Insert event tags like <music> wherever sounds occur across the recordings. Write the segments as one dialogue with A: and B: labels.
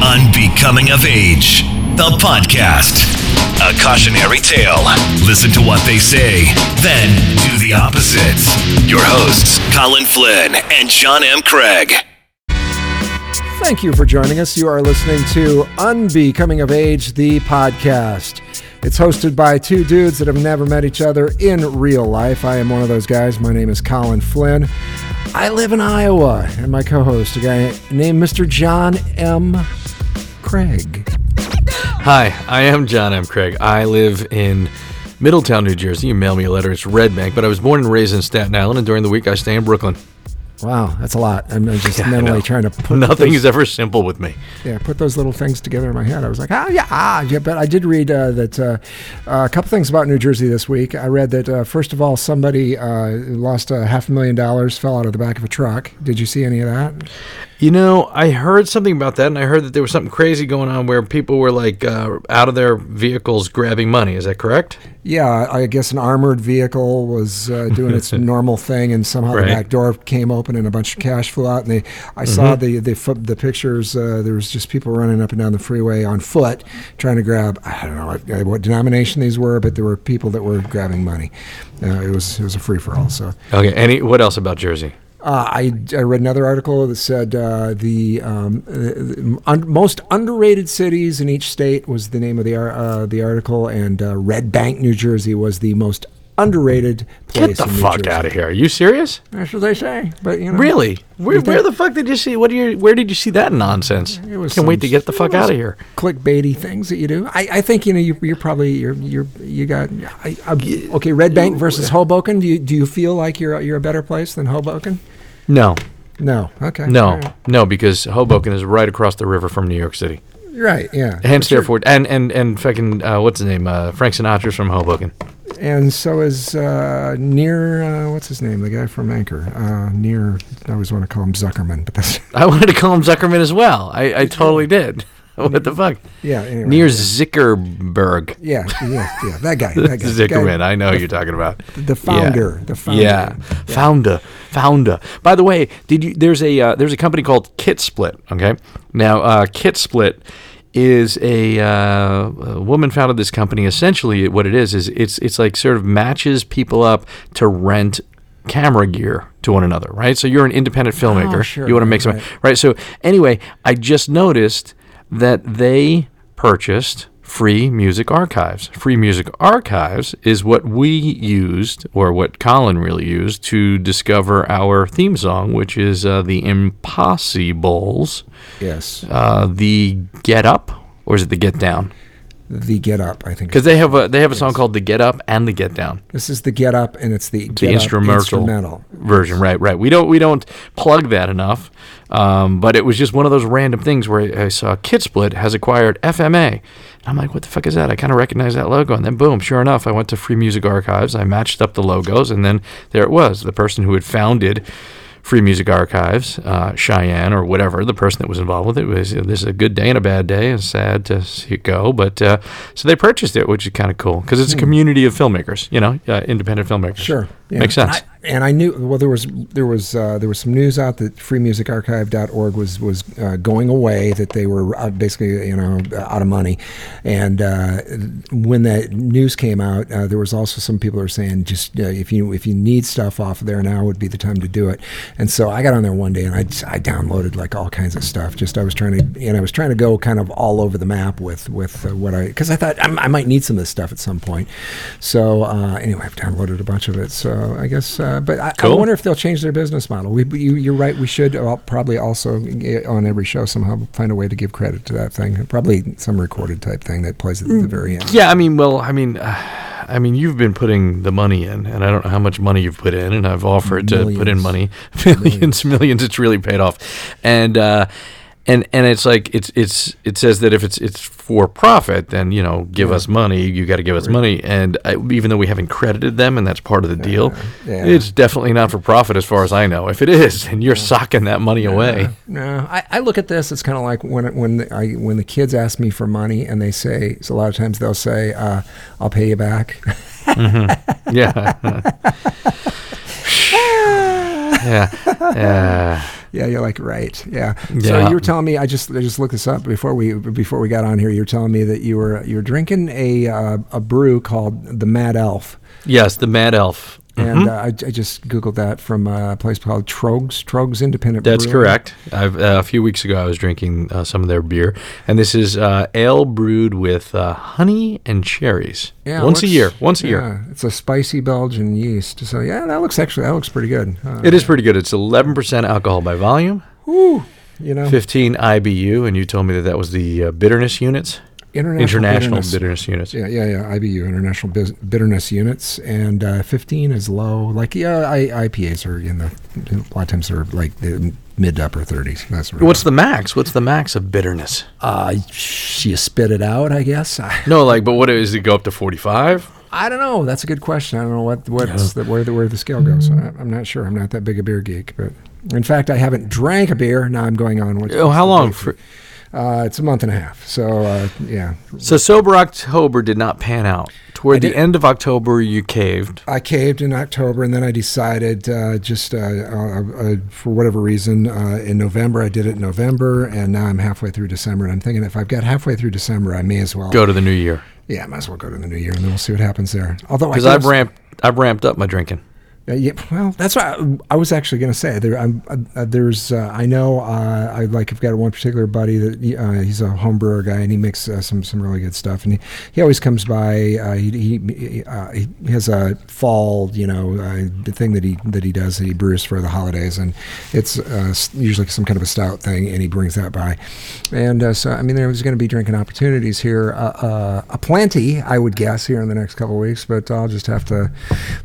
A: Unbecoming of Age, the podcast. A cautionary tale. Listen to what they say, then do the opposite. Your hosts, Colin Flynn and John M. Craig.
B: Thank you for joining us. You are listening to Unbecoming of Age, the podcast. It's hosted by two dudes that have never met each other in real life. I am one of those guys. My name is Colin Flynn. I live in Iowa, and my co host, a guy named Mr. John M. Craig.
C: Hi, I am John M. Craig. I live in Middletown, New Jersey. You mail me a letter, it's Red Bank, but I was born and raised in Staten Island, and during the week I stay in Brooklyn.
B: Wow, that's a lot. I'm just
C: Yeah,
B: mentally trying to put
C: Nothing
B: those,
C: is ever simple with me.
B: yeah, put those little things together in my head. I was like, ah, yeah, ah, yeah. But I did read uh, that uh, uh, a couple things about New Jersey this week. I read that uh, first of all, somebody uh, lost a half a million dollars, fell out of the back of a truck. Did you see any of that?
C: You know, I heard something about that, and I heard that there was something crazy going on where people were like uh, out of their vehicles grabbing money. Is that correct?
B: Yeah, I guess an armored vehicle was uh, doing its <laughs> normal thing, and somehow the back door came open and a bunch of cash flew out. And they, I saw the the the pictures. Uh, there was just people running up and down the freeway on foot, trying to grab. I don't know what, uh, what denomination these were, but there were people that were grabbing money. Uh, it was it was a free for all. So
C: Okay. Any? What else about Jersey?
B: Uh, I, I read another article that said uh, the, um, uh, the un- most underrated cities in each state was the name of the uh, the article, and uh, Red Bank, New Jersey, was the most underrated place.
C: Get the fuck
B: Jersey.
C: out of here! Are you serious?
B: That's what they say. But you know,
C: Really? Where, where the fuck did you see? What do you? Where did you see that nonsense?
B: It was
C: Can't wait to get the fuck out of here.
B: Clickbaity things that you do. I, I think you know you, you're probably you're you're you got I, I, okay. Red Bank versus Hoboken. Do you do you feel like you're you're a better place than Hoboken?
C: No,
B: No. Okay.
C: no,
B: All right.
C: no, because Hoboken is right across the river from New York City.
B: Right. Yeah.
C: Hence, therefore, and and and fucking uh, what's his name? Uh, Frank Sinatra's from Hoboken.
B: and so is uh, Nir uh, what's his name, the guy from Anchor. Uh, Nir, I always want to call him Zuckerman, but that's
C: I wanted to call him Zuckerman as well. I, I totally did. <laughs> what the fuck?
B: yeah. Anyway,
C: Near
B: yeah.
C: Zickerberg.
B: Yeah, yeah, yeah. That guy. <laughs> That guy.
C: I know who you're talking about.
B: the founder. The founder.
C: Yeah, founder, founder. By the way, did you? There's a uh, there's a company called Kit Split. Okay, now uh, Kit Split is a, uh, a woman founded this company. Essentially, what it is is it's it's like sort of matches people up to rent camera gear to one another, right? So you're an independent filmmaker.
B: Oh, sure,
C: You want to make
B: right,
C: some, right? So anyway, I just noticed that they purchased Free Music Archives. Free Music Archives is what we used, or what Colin really used, to discover our theme song, which is uh, the Impossibles,
B: Yes.
C: uh, the Get Up, or is it the Get Down?
B: The Get Up. I think.
C: Because they have a they have a song called the Get Up and the Get Down.
B: this is the Get Up, and it's the,
C: the instrumental,
B: instrumental.
C: version. Right, right. We don't we don't plug that enough. Um, but it was just one of those random things where I saw Kit Split has acquired FMA. And I'm like, what the fuck is that? I kind of recognize that logo. And then boom, sure enough, I went to Free Music Archives. I matched up the logos, and then there it was. The person who had founded Free Music Archives, uh, Cheyenne or whatever, the person that was involved with it was this is a good day and a bad day. It's sad to see it go, but uh, so they purchased it, which is kind of cool because it's a community of filmmakers, you know, uh, independent filmmakers.
B: Sure. Yeah.
C: makes sense.
B: I, and I knew well there was there was uh, there was some news out that freemusicarchive.org was was uh, going away that they were uh, basically you know out of money, and uh, when that news came out, uh, there was also some people are saying just uh, if you if you need stuff off of there now would be the time to do it, and so I got on there one day and I I downloaded like all kinds of stuff. Just I was trying to and I was trying to go kind of all over the map with with what I because I thought I'm, I might need some of this stuff at some point. So anyway, I've downloaded a bunch of it. So I guess, uh, but I, I wonder if they'll change their business model. We, you, you're right. We should uh, probably also on every show somehow find a way to give credit to that thing. Probably some recorded type thing that plays at the very end.
C: Yeah, I mean, well, I mean, uh, <sighs> I mean, you've been putting the money in, and I don't know how much money you've put in, and I've offered to put in
B: Millions.
C: money, <laughs> millions, millions. It's really paid off, and uh, and and it's like it's it's it says that if it's it's for profit, then you know, give us money. You got to give us money, and I, even though we haven't credited them, and that's part of the deal,
B: yeah.
C: it's definitely not for profit as far as I know. If it is, <laughs> and you're socking that money away,
B: No, I, I look at this. It's kind of like when it- when the, I when the kids ask me for money and they say. So a lot of times they'll say, uh, "I'll pay you back." <laughs> <laughs>
C: yeah, yeah, yeah.
B: Yeah, you're like right. Yeah. So you were telling me I just I just looked this up before we before we got on here. You were telling me that you were you were drinking a uh, a brew called the Mad Elf,
C: Yes, the Mad Elf.
B: And uh, I, I just googled that from a place called Tröegs Tröegs Independent.
C: That's
B: Brewery.
C: correct. I've, uh, a few weeks ago, I was drinking uh, some of their beer, and this is uh, ale brewed with uh, honey and cherries.
B: Yeah,
C: once a year. Once a year.
B: Yeah, it's a spicy Belgian yeast. So yeah, that looks actually that looks pretty good. Uh,
C: It is pretty good. It's 11% alcohol by volume,
B: Whew, you know,
C: 15 IBU, and you told me that that was the uh, bitterness units,
B: international,
C: international
B: bitterness.
C: bitterness, units.
B: Yeah, yeah, yeah. IBU, International Bis- Bitterness Units, and uh, 15 is low. Like, yeah, I, IPAs are in the, a lot of times they're like the mid to upper 30s. That's
C: What's the max? What's the max of bitterness?
B: uh, you spit it out, I guess. <laughs>
C: No, like, but what is it go up to 45?
B: I don't know. That's a good question. I don't know what what's the, where the where the scale goes. I, I'm not sure. I'm not that big a beer geek, but in fact, I haven't drank a beer. Now I'm going on. What's,
C: Oh, how long? For,
B: Uh, it's a month and a half. So uh, yeah,
C: so sober October did not pan out. Toward the end of October, you caved.
B: I caved in October, and then I decided uh, just uh, uh, uh, for whatever reason uh, in November. I did it in November, and now I'm halfway through December, and I'm thinking if I've got halfway through December, I may as well
C: Go to the new year.
B: Yeah, I might as well go to the new year, and then we'll see what happens there. Although
C: Because I've ramped, I've ramped up my drinking.
B: Uh, yeah, well, that's what I, I was actually going to say. There, uh, uh, there's, uh, I know, uh, I like, I've got one particular buddy that uh, he's a home brewer guy, and he makes some some really good stuff. And he, he always comes by. He he, he has a fall, you know, thing that he that he does. That he brews for the holidays, and it's usually some kind of a stout thing, and he brings that by. And so, I mean, there's going to be drinking opportunities here, uh, aplenty, I would guess, here in the next couple of weeks. But I'll just have to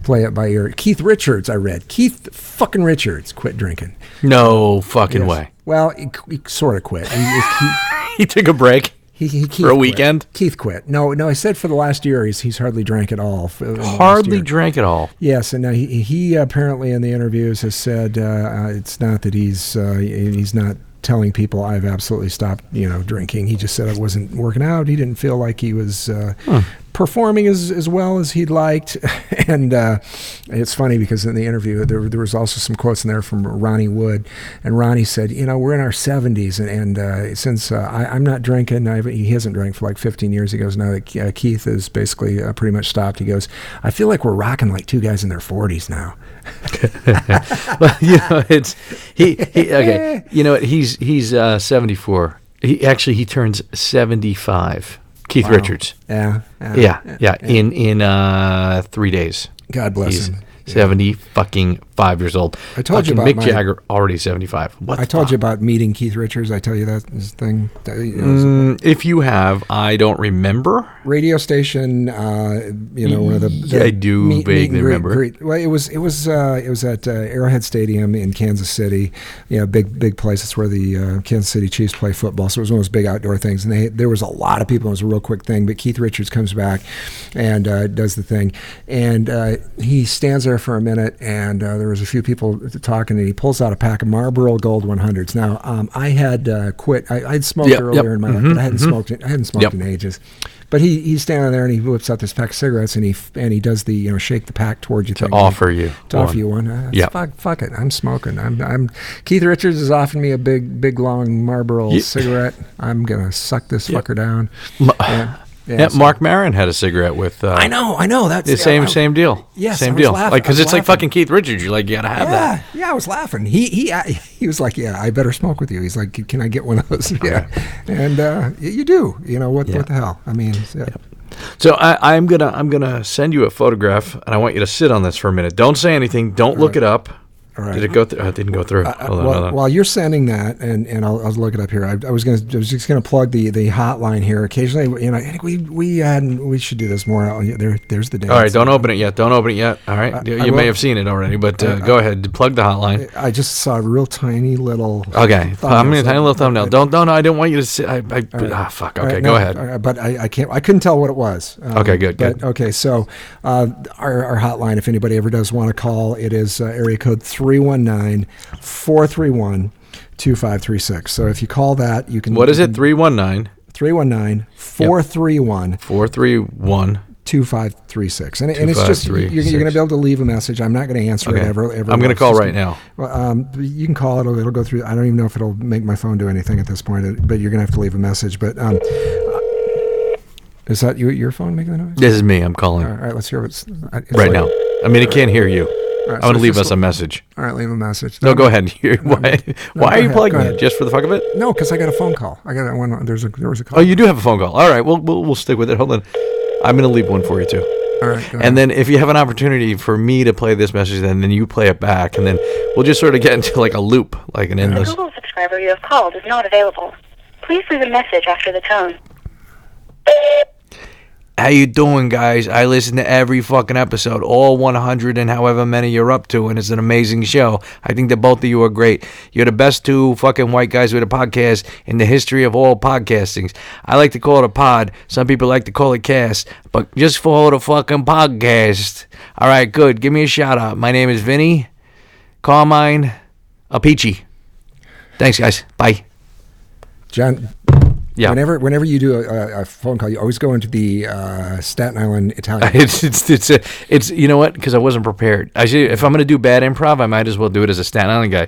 B: play it by ear. Keith Richards, I read. Keith fucking Richards quit drinking.
C: No fucking
B: Yes.
C: way.
B: Well, he, he sort of quit. He, <laughs> he,
C: took a break.
B: he, he, Keith
C: For a
B: quit.
C: weekend?
B: Keith quit. No, no. I said for the last year, he's he's hardly drank at all. f- in the last
C: Hardly drank at all.
B: Yes, and now he, he apparently in the interviews has said uh, uh, it's not that he's uh, he's not telling people I've absolutely stopped you know drinking. He just said it wasn't working out. He didn't feel like he was uh, performing as, as well as he'd liked. <laughs> and uh, it's funny because in the interview there, there was also some quotes in there from Ronnie Wood, and Ronnie said, you know, we're in our 70s, and, and uh, since uh, I, I'm not drinking, I, he hasn't drank for like 15 years. He goes, now that uh, Keith is basically uh, pretty much stopped. He goes, I feel like we're rocking like two guys in their 40s now. <laughs>
C: well, you know, it's he, he. Okay, <laughs> you know what? He's he's uh, seventy four. He actually he turns seventy five. Keith Richards.
B: Yeah,
C: Yeah, yeah. In in uh, three days.
B: God bless
C: He's
B: him.
C: seventy fucking five years old.
B: I told you about
C: Mick
B: my-
C: Jagger already seventy five. What
B: I
C: the
B: told you about meeting Keith Richards. I tell you that thing. that, you know,
C: Mm, if you have, I don't remember.
B: radio station. Uh, you know, one of the,
C: Yeah, I do
B: meet- meet
C: vaguely
B: greet-
C: remember
B: greet- Well, it was it was uh, it was at uh, Arrowhead Stadium in Kansas City. You know, big big place. It's where the uh, Kansas City Chiefs play football. So it was one of those big outdoor things. And they there was a lot of people. It was a real quick thing. But Keith Richards comes back and uh, does the thing, and uh, he stands there for a minute. And uh, there was a few people talking, and he pulls out a pack of Marlboro Gold 100s. Now, um, I had uh, quit. I, I'd smoked
C: Yep,
B: earlier
C: yep,
B: in my life,
C: mhm,
B: but I hadn't
C: mhm.
B: smoked. I hadn't smoked
C: Yep.
B: in ages. But he, he's standing there and he whips out this pack of cigarettes and he and he does the you know shake the pack towards you
C: To
B: thing.
C: offer you
B: to offer you one. Uh,
C: Yep.
B: fuck, fuck it. I'm smoking. I'm I'm Keith Richards is offering me a big big long Marlboro cigarette. I'm gonna suck this fucker down. Yeah,
C: Yeah,
B: so-
C: Marc Maron had a cigarette with. Uh,
B: I know, I know. That's
C: The same
B: I-
C: same deal.
B: Yes, I
C: same deal.
B: laughing-
C: Like because it's like fucking Keith Richards. You're like you gotta have
B: Yeah,
C: that.
B: yeah, I was laughing. He he I, he was like, "Yeah, I better smoke with you." He's like, "Can I get one of those?" <laughs> Yeah, and uh, you do. You know what?
C: Yeah.
B: What the hell? I mean, yeah.
C: So I, I'm gonna I'm gonna send you a photograph, and I want you to sit on this for a minute. Don't say anything. Don't look it up.
B: All right.
C: Did it go through? Uh, it didn't go through. hold on,
B: well, while you're sending that, and, and I'll, I'll look it up here. I, I was going to I was just going to plug the, the hotline here. Occasionally, you know, I think we we hadn't, we should do this more. Oh, yeah, There, there's the date.
C: All right, don't open it yet. Don't open it yet. All right, you
B: I
C: you may have seen it already, but uh, go ahead. Plug the hotline.
B: I just saw a real tiny little.
C: Okay, I'm
B: thumbnail,
C: gonna tiny little thumbnail. Don't don't. I don't want you to sit. I, I ah fuck. Okay,
B: right,
C: go
B: no,
C: ahead.
B: right, but I, I can't. I couldn't tell what it was. Um,
C: Okay, good,
B: But,
C: good.
B: Okay, so uh, our, our hotline, if anybody ever does want to call, it is uh, area code 319-431-2536. So if you call that, you can.
C: What is it? 319
B: 319 431
C: 431
B: 2536. And, and it's just, you're, you're going to be able to leave a message. I'm not going to answer it ever. ever
C: I'm going to call right now.
B: Um, you can call it. It'll, it'll go through. I don't even know if it'll make my phone do anything at this point, uh, but you're going to have to leave a message. But um, is that you, your phone making the noise?
C: This is me. I'm calling
B: All right, let's hear what's uh, it's
C: right
B: like-
C: now. I mean, it can't hear you.
B: All right,
C: I'm
B: so
C: going to leave us a message.
B: All right, leave a message.
C: No, go ahead. <laughs> You- why <laughs> why
B: go
C: are you
B: ahead,
C: plugging it? Just for the fuck of it?
B: No, because I got a phone call. I got one. There's a there was a call.
C: Oh, you do have a phone call. All right. We'll, we'll, we'll stick with it. Hold on. I'm going to leave one for you, too.
B: All right, go ahead.
C: And then if you have an opportunity for me to play this message, then then you play it back, and then we'll just sort of get <laughs> into like a loop, like an endless. The.
D: Google subscriber you have called is not available. Please leave a message after the tone.
C: How you doing, guys? I listen to every fucking episode, all 100 and however many you're up to, and it's an amazing show. I think that both of you are great. You're the best two fucking white guys with a podcast in the history of all podcastings. I like to call it a pod. Some people like to call it cast, but just follow the fucking podcast. All right, good. Give me a shout out. My name is Vinny Carmine Apici. Thanks, guys. Bye.
B: John,
C: Yeah.
B: whenever whenever you do a, a phone call, you always go into the uh, Staten Island Italian. <laughs>
C: It's it's it's a, it's you know what? Because I wasn't prepared. I should, if I'm gonna do bad improv, I might as well do it as a Staten Island guy.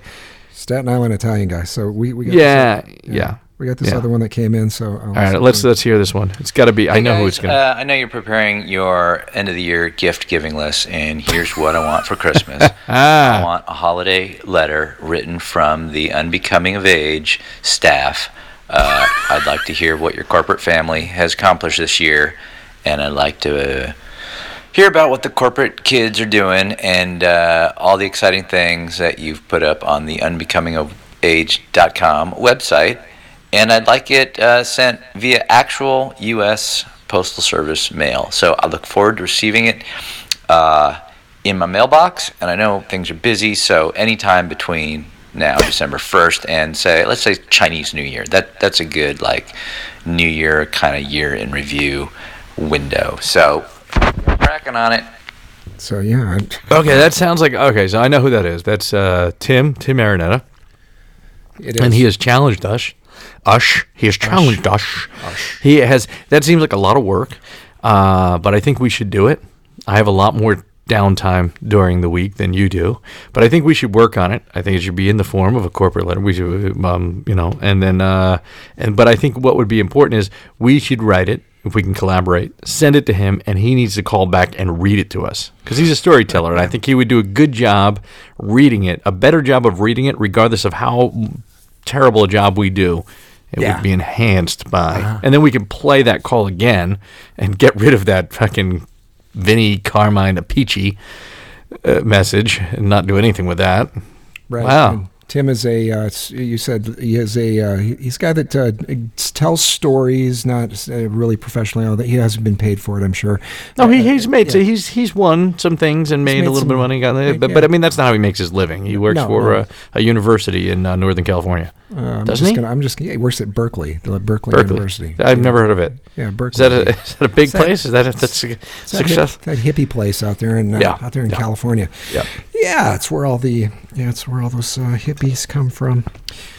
B: Staten Island Italian guy. So we, we got
C: Yeah,
B: this,
C: yeah.
B: we got this
C: yeah.
B: other one that came in. So
C: All right, let's let's hear this one. It's got to be. I know who it's gonna.
E: Uh, I know you're preparing your end of the year gift giving list, and here's what I want for Christmas. <laughs>
C: ah.
E: I want a holiday letter written from the unbecoming of age staff. Uh, I'd like to hear what your corporate family has accomplished this year, and I'd like to uh, hear about what the corporate kids are doing and uh, all the exciting things that you've put up on the unbecomingofage.com website. And I'd like it uh, sent via actual U.S. Postal Service mail. So I look forward to receiving it uh, in my mailbox. And I know things are busy, so anytime between now December 1st and say let's say Chinese New Year. That that's a good like New Year kind of year in review window. So cracking on it.
B: So yeah, I-
C: okay, that sounds like okay. So I know who that is. That's uh, Tim Tim Araneta,
B: it is.
C: and he has challenged us. Ush, he has challenged us. He has. That seems like a lot of work, uh, but I think we should do it. I have a lot more downtime during the week than you do, but I think we should work on it. I think it should be in the form of a corporate letter. We should, um, you know, and then, uh, and but I think what would be important is we should write it if we can collaborate, send it to him, and he needs to call back and read it to us because he's a storyteller, and I think he would do a good job reading it, a better job of reading it, regardless of how terrible a job we do. It
B: Yeah.
C: would be enhanced by, and then we can play that call again and get rid of that fucking Vinny Carmine Apici uh, message and not do anything with that.
B: Right.
C: Wow.
B: And Tim is a. Uh, you said he is a. Uh, he's a guy that uh, tells stories, not uh, really professionally. Although he hasn't been paid for it, I'm sure.
C: No, he, he's made so he's he's won some things and made,
B: made
C: a little bit of money. Got but,
B: yeah.
C: but I mean that's not how he makes his living. He works
B: No,
C: for
B: no.
C: A, a university in uh, Northern California.
B: Uh, I'm
C: Doesn't
B: just
C: he?
B: Gonna, I'm just. Yeah, he works at Berkeley, the Berkeley,
C: Berkeley.
B: University.
C: I've
B: Yeah.
C: never heard of it.
B: Yeah,
C: Is
B: Berkeley.
C: that a <laughs> is that a big
B: that-
C: place? Is that a, that's a
B: It's that, that hippie place out there in uh,
C: Yeah.
B: out there in
C: Yeah.
B: California.
C: Yeah.
B: Yeah, it's where all the yeah, it's where all those uh, hippies come from.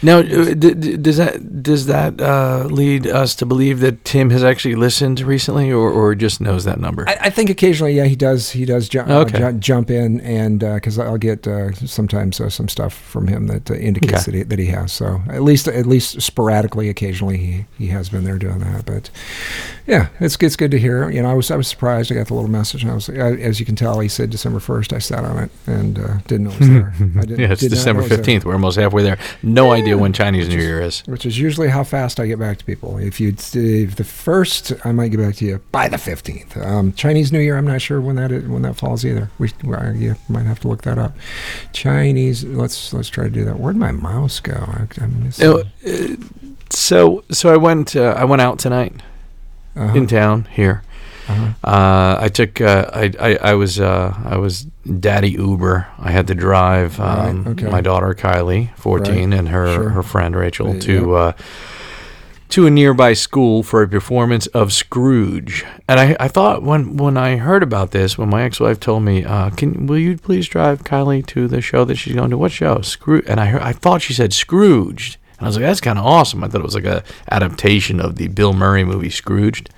C: Now, uh, d- d- does that does that uh, lead us to believe that Tim has actually listened recently, or, or just knows that number?
B: I, I think occasionally, yeah, he does. He does ju-
C: Okay.
B: uh, ju- jump in, and because I'll get uh, sometimes uh, some stuff from him that uh, indicates
C: Okay.
B: that, he, that he has. So at least at least sporadically, occasionally, he, he has been there doing that. But yeah, it's it's good to hear. You know, I was I was surprised. I got the little message, and I was I, as you can tell, he said December first. I sat on it and uh, didn't know it was <laughs> there. I didn't,
C: yeah, it's
B: did
C: December
B: it was there.
C: fifteenth. We're almost halfway there. No idea when Chinese New Year is.
B: Which is usually how fast I get back to people. If you if the first, I might get back to you by the fifteenth. Um, Chinese New Year, I'm not sure when that is, when that falls either. We well, you might have to look that up. Chinese, let's let's try to do that. Where'd my mouse go? I.
C: No, uh, so so I went uh, I went out tonight
B: Uh-huh,
C: in town here.
B: Uh-huh.
C: Uh, I took uh, I, I I was uh, I was daddy Uber. I had to drive um,
B: Right, okay.
C: my daughter Kylie, fourteen,
B: Right,
C: and her
B: sure.
C: her friend Rachel to uh, to a nearby school for a performance of Scrooge. And I, I thought when when I heard about this, when my ex wife told me, uh, "Can will you please drive Kylie to the show that she's going to? What show? Scrooge?" And I heard I thought she said Scrooged. And I was like, that's kind of awesome. I thought it was like a adaptation of the Bill Murray movie Scrooged.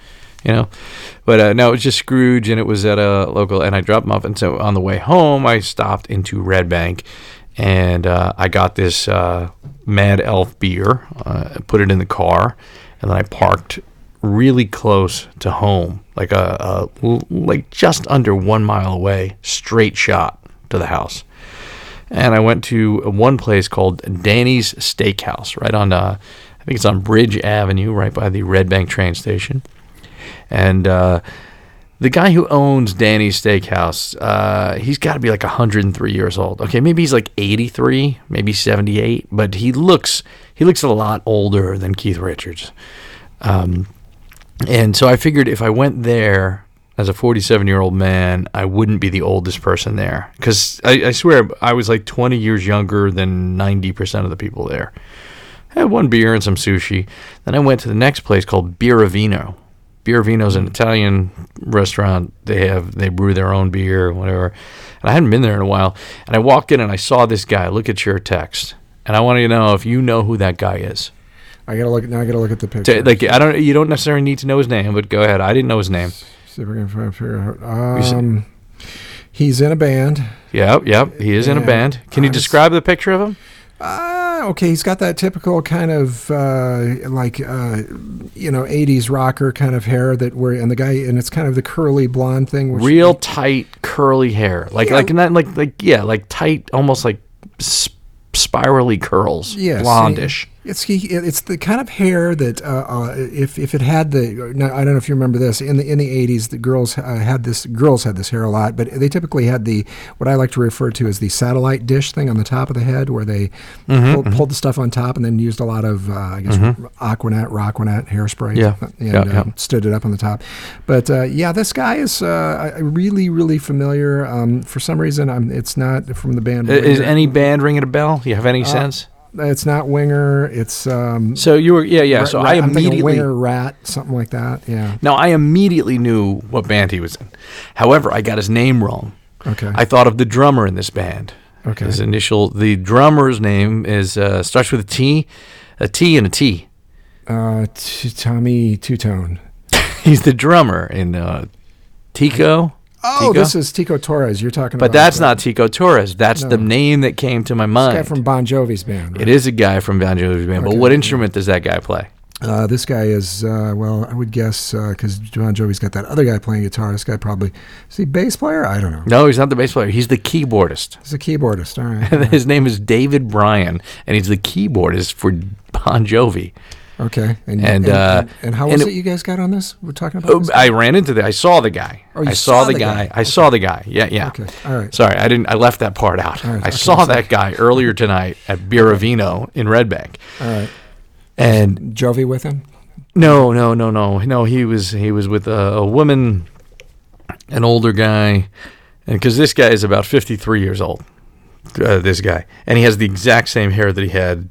C: You know. But uh, no, it was just Scrooge, and it was at a local, and I dropped them off. And so on the way home, I stopped into Red Bank, and uh, I got this uh, Mad Elf beer, uh, put it in the car, and then I parked really close to home, like a, a like just under one mile away, straight shot to the house. And I went to one place called Danny's Steakhouse, right on, uh, I think it's on Bridge Avenue, right by the Red Bank train station. And uh, the guy who owns Danny's Steakhouse, uh, he's got to be like 103 years old. Okay, maybe he's like 83, maybe 78, but he looks he looks a lot older than Keith Richards. Um, and so I figured if I went there as a 47 year old man, I wouldn't be the oldest person there. Because I, I swear I was like 20 years younger than 90% of the people there. I had one beer and some sushi. Then I went to the next place called Birravino. Birravino is an Italian restaurant. They have they brew their own beer, whatever. And I hadn't been there in a while. And I walked in and I saw this guy. Look at your text. And I want to know if you know who that guy is.
B: I gotta look. Now I gotta look at the picture.
C: Like I don't you don't necessarily need to know his name, but go ahead. I didn't know his name.
B: See if we can figure out. Um, he's in a band.
C: Yep, yep. He is in a band. Can you describe the picture of him?
B: Uh, okay, he's got that typical kind of uh, like uh, you know '80s rocker kind of hair that where and the guy and it's kind of the curly blonde thing. Which
C: Real tight curly hair. Like
B: Yeah.
C: like not like like yeah, like tight almost like sp- spirally curls.
B: Yes,
C: Blondish.
B: It's it's the kind of hair that uh, uh, if if it had the now, I don't know if you remember this in the in the eighties the girls uh, had this girls had this hair a lot but they typically had the what I like to refer to as the satellite dish thing on the top of the head where they
C: Mm-hmm,
B: pulled, pulled the stuff on top and then used a lot of uh, I guess Aquanet Rockwanet hairspray
C: Yeah.
B: and
C: Yeah,
B: uh,
C: yeah.
B: stood it up on the top but uh, yeah this guy is uh, really really familiar um, for some reason I'm it's not from the band
C: I- Is any band ringing a bell? You have
B: Uh,
C: any sense?
B: It's not Winger it's um,
C: So you were yeah yeah. So I
B: thinking
C: immediately
B: Winger Rat, something like that. Yeah.
C: now I immediately knew what band he was in. However, I got his name wrong.
B: Okay.
C: I thought of the drummer in this band.
B: Okay.
C: His initial the drummer's name is uh, starts with a T, a T and a T.
B: uh, t- Tommy Two Tone. <laughs>
C: He's the drummer in uh, Tico.
B: Oh,
C: Tico?
B: this is Tico Torres. You're talking
C: But
B: about.
C: But that's
B: uh,
C: not Tico Torres. That's the name that came to my
B: this
C: mind.
B: guy from Bon Jovi's band. right?
C: it is a guy from Bon Jovi's band. But what instrument does that guy play?
B: Uh, this guy is uh, well, I would guess because Bon Jovi's got that other guy playing guitar. This guy probably is he bass player? I don't know.
C: No, he's not the bass player. He's the keyboardist.
B: He's a keyboardist. All right. <laughs>
C: His name is David Bryan, and he's the keyboardist for Bon Jovi.
B: Okay. And
C: And, uh,
B: and, and how
C: and
B: was
C: it-
B: it you guys got on this? We're talking about.
C: Oh,
B: this?
C: I ran into the. I saw the guy.
B: Oh, you
C: I saw,
B: saw
C: the guy.
B: guy.
C: I saw the guy. Yeah, yeah.
B: Okay, all right.
C: Sorry, I didn't. I left that part out.
B: Right,
C: I
B: okay,
C: saw
B: sorry.
C: that guy earlier tonight at Birravino in Red Bank,
B: All right.
C: and
B: Jovi with him.
C: no, no, no, no, no. He was he was with a, a woman, an older guy, and because this guy is about fifty three years old. Uh, this guy, and he has the exact same hair that he had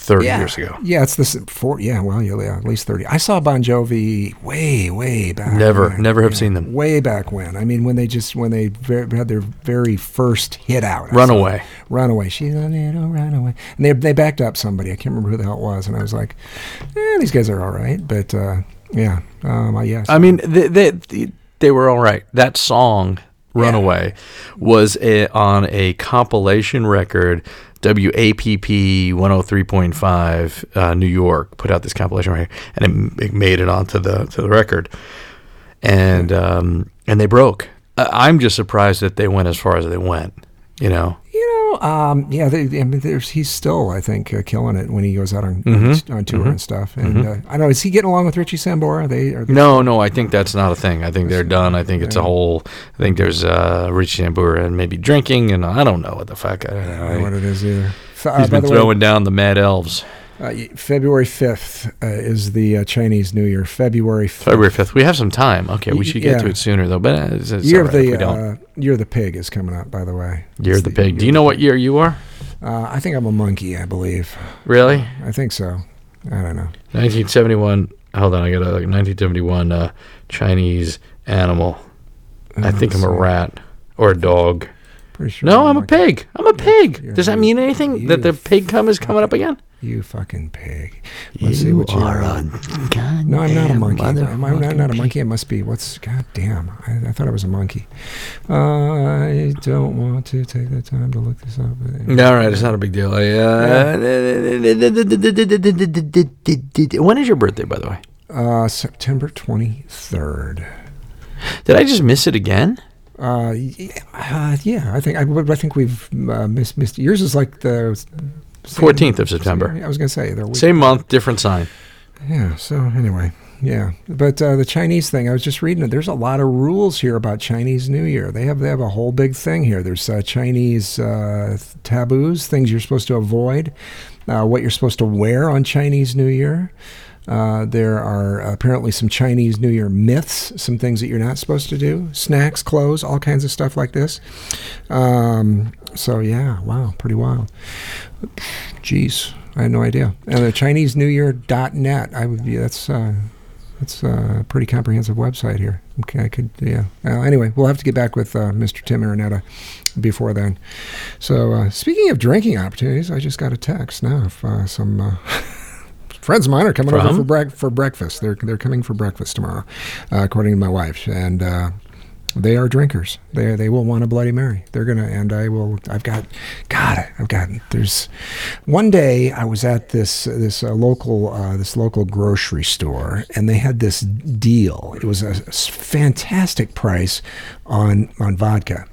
C: thirty years ago.
B: Yeah, it's this four. Yeah, well, yeah, yeah, at least thirty. I saw Bon Jovi way, way back.
C: Never-
B: when.
C: never have
B: Yeah,
C: seen them.
B: Way back when. I mean, when they just when they ver- had their very first hit out. I saw
C: Runaway.
B: it. Runaway. She's a little runaway. And they they backed up somebody. I can't remember who the hell it was. And I was like, eh, these guys are all right. But uh, yeah, um, I- yeah.
C: I mean, they, they they they were all right. That song, "Runaway," was a, on a compilation record. WAPP 103.5 uh, New York put out this compilation right here, and it, it made it onto the to the record, and um, and they broke. I'm just surprised that they went as far as they went. You know,
B: You know, um, yeah, they, I mean, there's, he's still, I think, uh, killing it when he goes out on
C: Mm-hmm.
B: on tour and stuff. And uh, I don't know, is he getting along with Richie Sambora? Are they, are they
C: no, no, I think that's not a thing. I think they're done. I think it's a whole. I think there's uh, Richie Sambora and maybe drinking, and I don't know what the fuck. I,
B: I don't know what it is either. F- uh,
C: He's been
B: the way,
C: throwing down the Mad Elves.
B: Uh, February 5th uh, is the uh, Chinese New Year. February 5th.
C: February fifth. We have some time. Okay, we should get to it sooner though. But uh, it's, it's
B: Year of
C: right
B: the uh, Year of the Pig is coming up, by the way.
C: Year
B: It's
C: of the pig. Do you know what year you are?
B: Uh, I think I'm a monkey, I believe.
C: Really?
B: I think so. I don't know.
C: 1971. Hold on, I got a like 1971 uh, Chinese animal. I think I'm a rat or a dog.
B: Pretty sure.
C: No, I'm a
B: monkey.
C: pig. I'm a pig. Does that mean anything? That the
B: the
C: pig cum is coming up again?
B: You fucking pig. Let's see what you
C: are
B: are.
C: a
B: No, I'm not a monkey. Am I not, not a monkey? It must be. What's. God damn. I, I thought I was a monkey. I don't want to take the time to look this up.
C: All right, it's not a big deal. I, uh, when is your birthday, by the way?
B: Uh, September 23rd.
C: Did I just miss it again?
B: Uh, yeah, uh, yeah, I think I, I think we've uh, missed, missed. Yours is like the same-
C: 14th of September.
B: I was gonna say they're
C: Same month, different sign.
B: Yeah. So anyway, yeah. But uh, the Chinese thing, I was just reading it. There's a lot of rules here about Chinese New Year. They have they have a whole big thing here. There's uh, Chinese uh, taboos, things you're supposed to avoid, uh, what you're supposed to wear on Chinese New Year. Uh, there are apparently some Chinese New Year myths, some things that you're not supposed to do, snacks, clothes, all kinds of stuff like this. Um, so yeah, wow, pretty wild. Jeez, I had no idea. And the Chinese New Year.net, I would be that's uh, that's a pretty comprehensive website here. Okay, I could yeah. Uh, anyway, we'll have to get back with uh, Mr. Tim Araneta before then. So uh, speaking of drinking opportunities, I just got a text now of uh, some. <laughs> Friends of mine are coming over for, brec- for breakfast. They're they're coming for breakfast tomorrow, uh, according to my wife, and uh, they are drinkers. They they will want a Bloody Mary. They're gonna, and I will. I've got, God, I've got. There's one day I was at this this uh, local uh, this local grocery store, and they had this deal. It was a fantastic price on on vodka.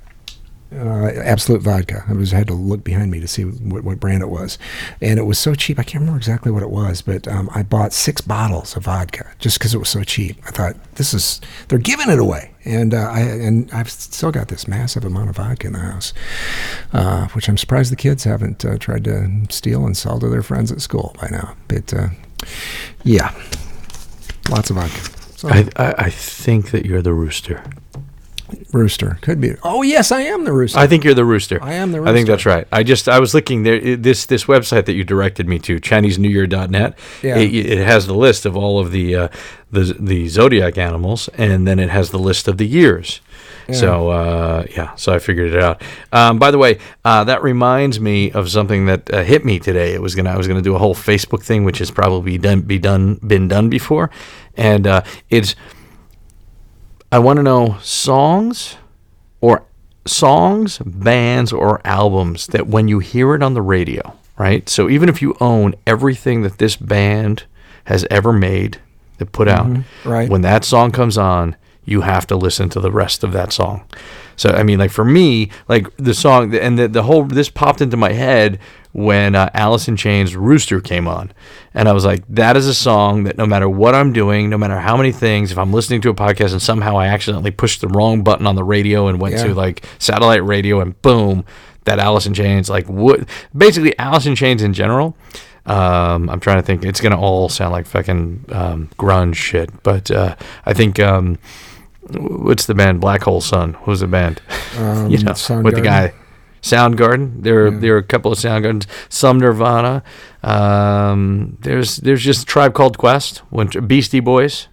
B: Uh, Absolut vodka. I was had to look behind me to see what, what brand it was, and it was so cheap. I can't remember exactly what it was, but um, I bought six bottles of vodka just because it was so cheap. I thought this is they're giving it away, and uh, I and I've still got this massive amount of vodka in the house, uh, which I'm surprised the kids haven't uh, tried to steal and sell to their friends at school by now. But uh, yeah, lots of vodka. So,
C: I, I, I think that you're the rooster.
B: Rooster could be. Oh yes, I am the rooster.
C: I think you're the rooster.
B: I am the
C: I think that's right. I just I was looking there. This this website that you directed me to, ChineseNewYear.net.
B: Yeah.
C: It, it has the list of all of the uh, the the zodiac animals, and then it has the list of the years. Yeah. So uh, yeah, so I figured it out. Um, by the way, uh, that reminds me of something that uh, hit me today. It was gonna I was gonna do a whole Facebook thing, which has probably done be done been done before, and uh, it's I want to know songs or songs, bands, or albums that when you hear it on the radio, right? So even if you own everything that this band has ever made, that put out, mm-hmm.
B: right.
C: when that song comes on, you have to listen to the rest of that song. So I mean, like for me, like the song and the, the whole this popped into my head when uh, Alice in Chains "Rooster" came on, and I was like, that is a song that no matter what I'm doing, no matter how many things, if I'm listening to a podcast and somehow I accidentally pushed the wrong button on the radio and went
B: Yeah.
C: to like satellite radio and boom, that Alice in Chains like what basically Alice in Chains in general. Um, I'm trying to think. It's gonna all sound like fucking um, grunge shit, but uh, I think um, what's the band? Black Hole Sun. Who's the band?
B: Um, <laughs>
C: you know, with the guy. Soundgarden. There, there are a couple of Soundgardens. Some Nirvana. Um, there's, there's just a Tribe Called Quest. When Beastie Boys,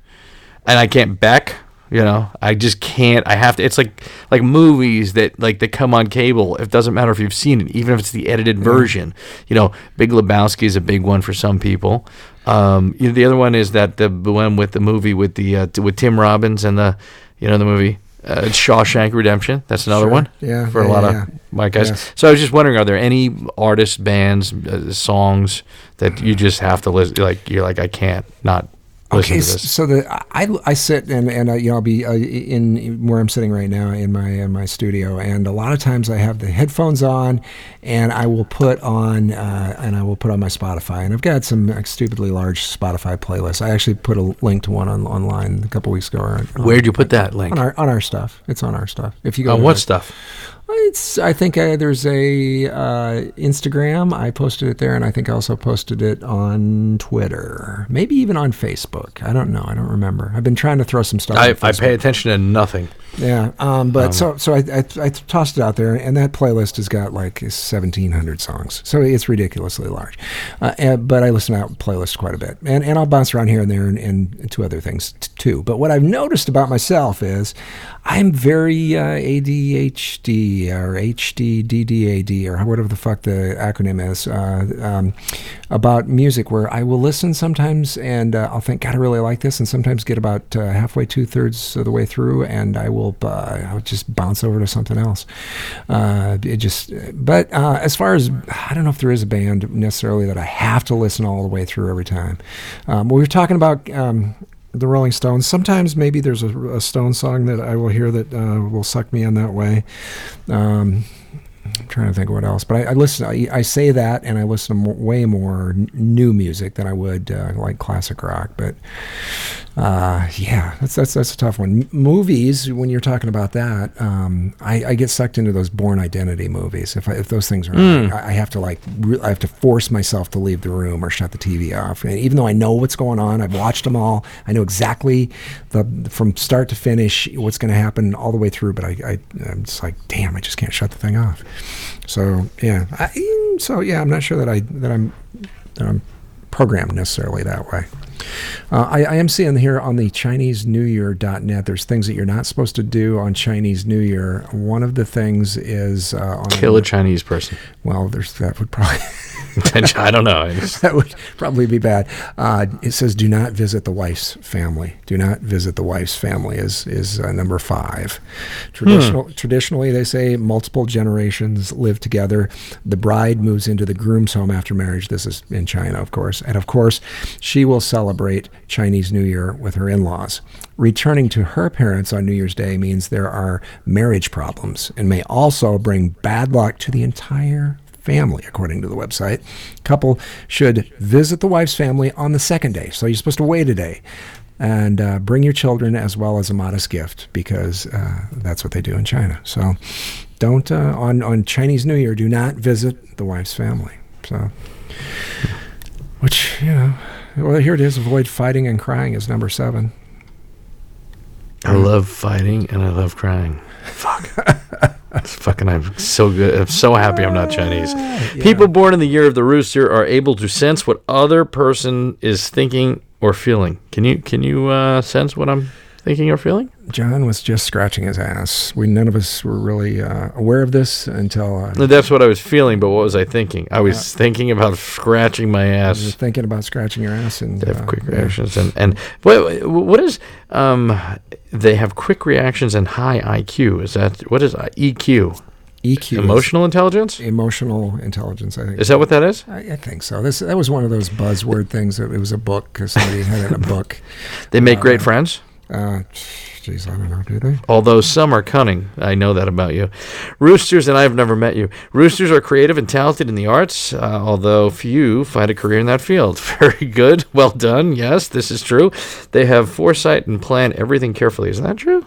C: and I can't Beck. You know, I just can't. I have to. It's like like movies that like that come on cable. It doesn't matter if you've seen it, even if it's the edited version. You know, Big Lebowski is a big one for some people. Um, you know, the other one is that the one with the movie with the uh, with Tim Robbins and the you know the movie uh, Shawshank Redemption. That's another
B: Sure.
C: one.
B: Yeah,
C: for a lot
B: yeah.
C: of my guys.
B: Yes.
C: So I was just wondering, are there any artists, bands, uh, songs that you just have to listen? Like you're like, I can't not
B: Okay,
C: to
B: s-
C: this.
B: so the I, I sit and and uh, you know I'll be uh, in where I'm sitting right now in my in my studio, and a lot of times I have the headphones on, and I will put on uh, and I will put on my Spotify, and I've got some like, stupidly large Spotify playlists. I actually put a link to one on, online a couple weeks ago. On,
C: Where'd you put that link?
B: on our on our stuff? It's on our stuff. If you go
C: On
B: to
C: what
B: the-
C: stuff?
B: It's. I think uh, there's a uh, Instagram. I posted it there, and I think I also posted it on Twitter, maybe even on Facebook. I don't know. I don't remember. I've been trying to throw some stuff.
C: I, I pay attention to nothing.
B: Yeah, um, but so so I, I I tossed it out there, and that playlist has got like seventeen hundred songs, so it's ridiculously large. Uh, and, but I listen to that playlist quite a bit, and and I'll bounce around here and there, and, and to other things t- too. But what I've noticed about myself is I'm very uh, ADHD or HDDDAD or whatever the fuck the acronym is uh, um, about music, where I will listen sometimes and uh, I'll think, God, I really like this, and sometimes get about uh, halfway, two thirds of the way through, and I will uh, I'll just bounce over to something else. Uh, it just, but as far as I don't know if there is a band necessarily that I have to listen all the way through every time. Um, we were talking about. Um, the Rolling Stones. Sometimes maybe there's a, a Stone song that I will hear that uh, will suck me in that way. Um, I'm trying to think of what else, but I, I listen. I, I, say that, and I listen to more, way more n- new music than I would uh, like classic rock. But uh, yeah, that's that's that's a tough one. M- movies, when you're talking about that, um, I, I, get sucked into those Bourne Identity movies. If I, if those things are, mm. I, I, have to like re- I have to force myself to leave the room or shut the TV off. And even though I know what's going on, I've watched them all. I know exactly the from start to finish what's going to happen all the way through. But I, I I'm just like, damn, I just can't shut the thing off. So yeah, I, so yeah, I'm not sure that I that I'm that I'm programmed necessarily that way. Uh, I, I, am seeing here on the Chinese New Year.net, there's things that you're not supposed to do on Chinese New Year. One of the things is uh,
C: kill a Chinese person.
B: Well, there's that would probably. <laughs> <laughs>
C: I don't know. <laughs>
B: that would probably be bad. Uh, it says, "Do not visit the wife's family." Do not visit the wife's family is is uh, number five. Traditional, hmm. Traditionally, they say multiple generations live together. The bride moves into the groom's home after marriage. This is in China, of course, and of course, she will celebrate Chinese New Year with her in-laws. Returning to her parents on New Year's Day means there are marriage problems and may also bring bad luck to the entire family, according to the website. Couple should visit the wife's family on the second day. So you're supposed to wait a day and uh, bring your children as well as a modest gift because uh, that's what they do in China. So don't, uh, on, on Chinese New Year, do not visit the wife's family. So, which, you know, well, here it is avoid fighting and crying is number seven.
C: I love fighting and I love crying. <laughs> Fuck. It's <laughs> fucking, I'm so good. I'm so happy I'm not Chinese. Yeah. People born in the year of the rooster are able to sense what other person is thinking or feeling. Can you can you uh, sense what I'm thinking or feeling?
B: John was just scratching his ass. We none of us were really uh, aware of this until. Uh,
C: That's what I was feeling, but what was I thinking? I was uh, thinking about scratching my ass.
B: thinking about scratching your ass and
C: they have uh, quick reactions and and what what is um they have quick reactions and high IQ. Is that what is EQ?
B: EQ.
C: Emotional intelligence?
B: Emotional intelligence, I think.
C: Is that what that is?
B: I, I think so. This That was one of those buzzword things. That it was a book because somebody had it in a book. <laughs>
C: They make uh, great friends?
B: Uh, Jeez, I don't know. Do they?
C: Although some are cunning. I know that about you. Roosters, and I have never met you. Roosters are creative and talented in the arts, uh, although few find a career in that field. <laughs> Very good. Well done. Yes, this is true. They have foresight and plan everything carefully. Isn't that true?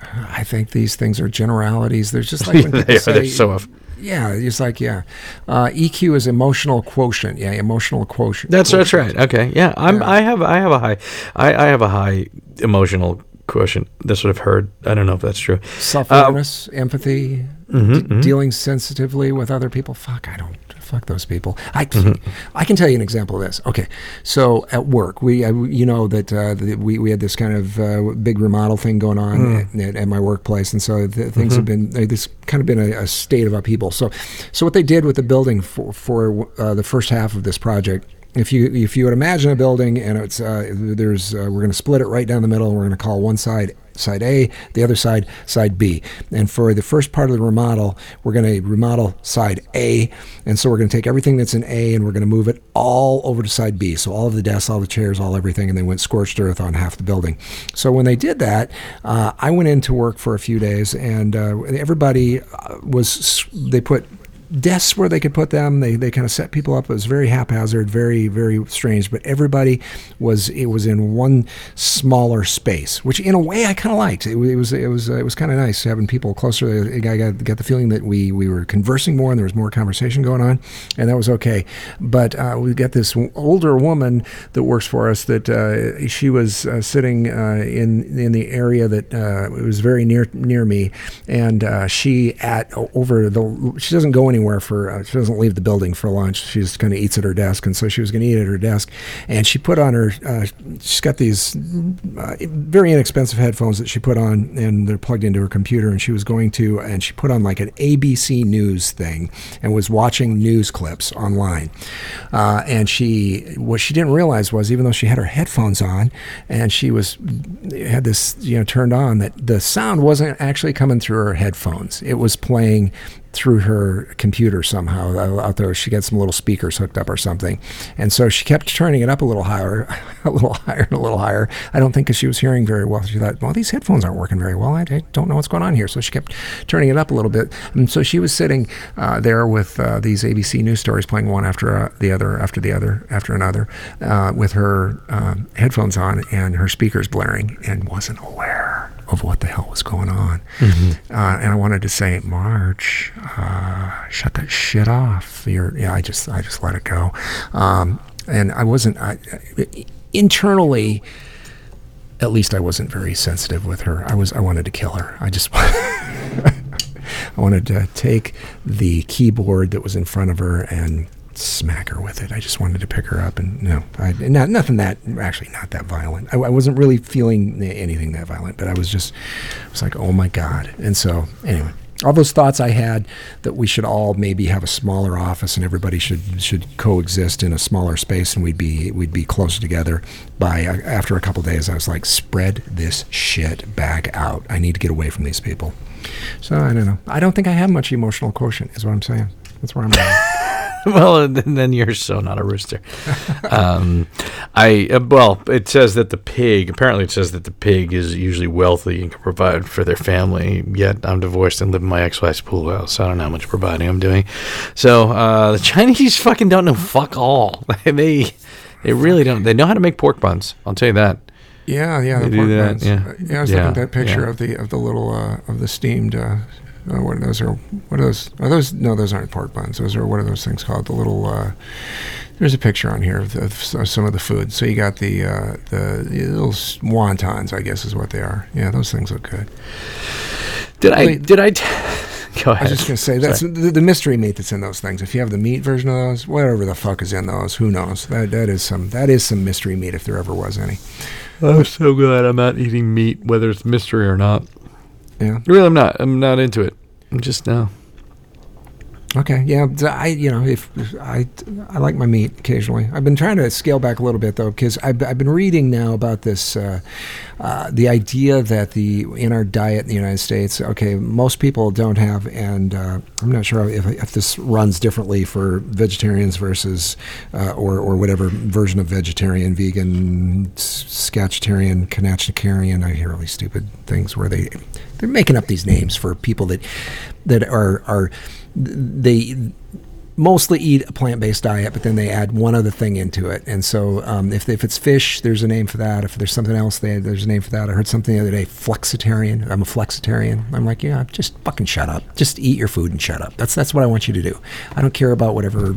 B: I think these things are generalities. There's just <laughs> like when they are, say,
C: so often.
B: Yeah, it's like yeah. Uh, EQ is emotional quotient. Yeah, emotional quotient.
C: That's
B: quotient.
C: that's right. Okay, yeah. I'm. Yeah. I have. I have a high. I, I have a high emotional quotient. That's what I've heard. I don't know if that's true.
B: Self awareness, uh, empathy, mm-hmm, d- mm-hmm. dealing sensitively with other people. Fuck, I don't. Fuck those people. I, mm-hmm. I can tell you an example of this. Okay, so at work, we, uh, you know that uh, we we had this kind of uh, big remodel thing going on mm. at, at, my workplace, and so things have mm-hmm. been this kind of been a, a, state of upheaval. So, so what they did with the building for for uh, the first half of this project if you if you would imagine a building and it's uh, there's uh, we're going to split it right down the middle and we're going to call one side side A, the other side side B. And for the first part of the remodel, we're going to remodel side A, and so we're going to take everything that's in A and we're going to move it all over to side B. So all of the desks, all the chairs, all everything, and they went scorched earth on half the building. So when they did that, uh, I went into work for a few days, and uh, everybody uh, was they put desks where they could put them. They, they kind of set people up. It was very haphazard, very very strange. But everybody was it was in one smaller space, which in a way I kind of liked. It, it, was it was it was kind of nice having people closer. I got, got the feeling that we we were conversing more and there was more conversation going on, and that was okay. But uh, we got this older woman that works for us that uh, she was uh, sitting uh, in in the area that uh, was very near near me, and she at over the she doesn't go anywhere anywhere for. Uh, she doesn't leave the building for lunch. She just kind of eats at her desk, and so she was going to eat at her desk, and she put on her. Uh, she's got these uh, very inexpensive headphones that she put on, and they're plugged into her computer, and she was going to, and she put on like an ABC News thing, and was watching news clips online, uh, and she what she didn't realize was even though she had her headphones on, and she was had this you know turned on that the sound wasn't actually coming through her headphones. It was playing through her computer somehow uh, out there. She got some little speakers hooked up or something, and so she kept turning it up a little higher, <laughs> a little higher, and a little higher. I don't think because she was hearing very well. She thought, well, these headphones aren't working very well. I, I, don't know what's going on here. So she kept turning it up a little bit, and so she was sitting uh, there with uh, these ABC news stories playing one after uh, the other, after the other, after another, uh, with her um, headphones on and her speakers blaring, and wasn't aware of what the hell was going on.
C: Mm-hmm.
B: Uh, and I wanted to say, March, uh, shut that shit off. You're, yeah, I just, I just let it go. Um, and I wasn't, I, internally, at least I wasn't very sensitive with her. I was, I wanted to kill her. I just, <laughs> I wanted to take the keyboard that was in front of her and smack her with it. I just wanted to pick her up, and no, I, not nothing that actually not that violent. I, I, wasn't really feeling anything that violent, but I was just, I was like, oh my god. And so anyway, all those thoughts I had that we should all maybe have a smaller office and everybody should should coexist in a smaller space and we'd be we'd be closer together. By uh, after a couple days, I was like, spread this shit back out. I need to get away from these people. So I don't know. I don't think I have much emotional quotient. Is what I'm saying. That's where I'm at. <laughs> <laughs>
C: well, then you're so not a rooster. Um, I uh, well, it says that the pig. Apparently, it says that the pig is usually wealthy and can provide for their family. Yet I'm divorced and live in my ex-wife's pool house. So I don't know how much providing I'm doing. So uh, the <laughs> Chinese fucking don't know fuck all. <laughs> they they really don't. They know how to make pork buns. I'll tell you that.
B: Yeah, yeah,
C: They
B: the
C: do
B: pork
C: that,
B: buns.
C: yeah.
B: Uh, yeah, I was
C: Yeah,
B: looking at that picture
C: yeah.
B: of the of the little uh, of the steamed. Uh, what are those? Are what are those? Are those? No, those aren't pork buns. Those are what are those things called? The little. Uh, there's a picture on here of, the, of some of the food. So you got the uh, the, the little wontons, I guess is what they are. Yeah, those things look good.
C: Did I?
B: Wait.
C: Did I? T- <laughs> Go ahead
B: I
C: ahead.
B: was just gonna say that's the, the mystery meat that's in those things. If you have the meat version of those, whatever the fuck is in those, who knows? That that is some that is some mystery meat if there ever was any.
C: I'm so glad I'm not eating meat, whether it's mystery or not.
B: Yeah.
C: Really, I'm not. I'm not into it. I'm just no.
B: Okay, yeah, I you know if I I like my meat occasionally. I've been trying to scale back a little bit though because I've, I've been reading now about this uh, uh, the idea that the in our diet in the United States. Okay, most people don't have, and uh, I'm not sure if, if this runs differently for vegetarians versus uh, or or whatever version of vegetarian, vegan, scatchitarian, canachitarian. I hear all these stupid things where they they're making up these names for people that that are are they mostly eat a plant-based diet, but then they add one other thing into it. And so, um, if, if it's fish, there's a name for that. If there's something else, they, there's a name for that. I heard something the other day, flexitarian. I'm a flexitarian. I'm like, yeah, just fucking shut up. Just eat your food and shut up. That's that's what I want you to do. I don't care about whatever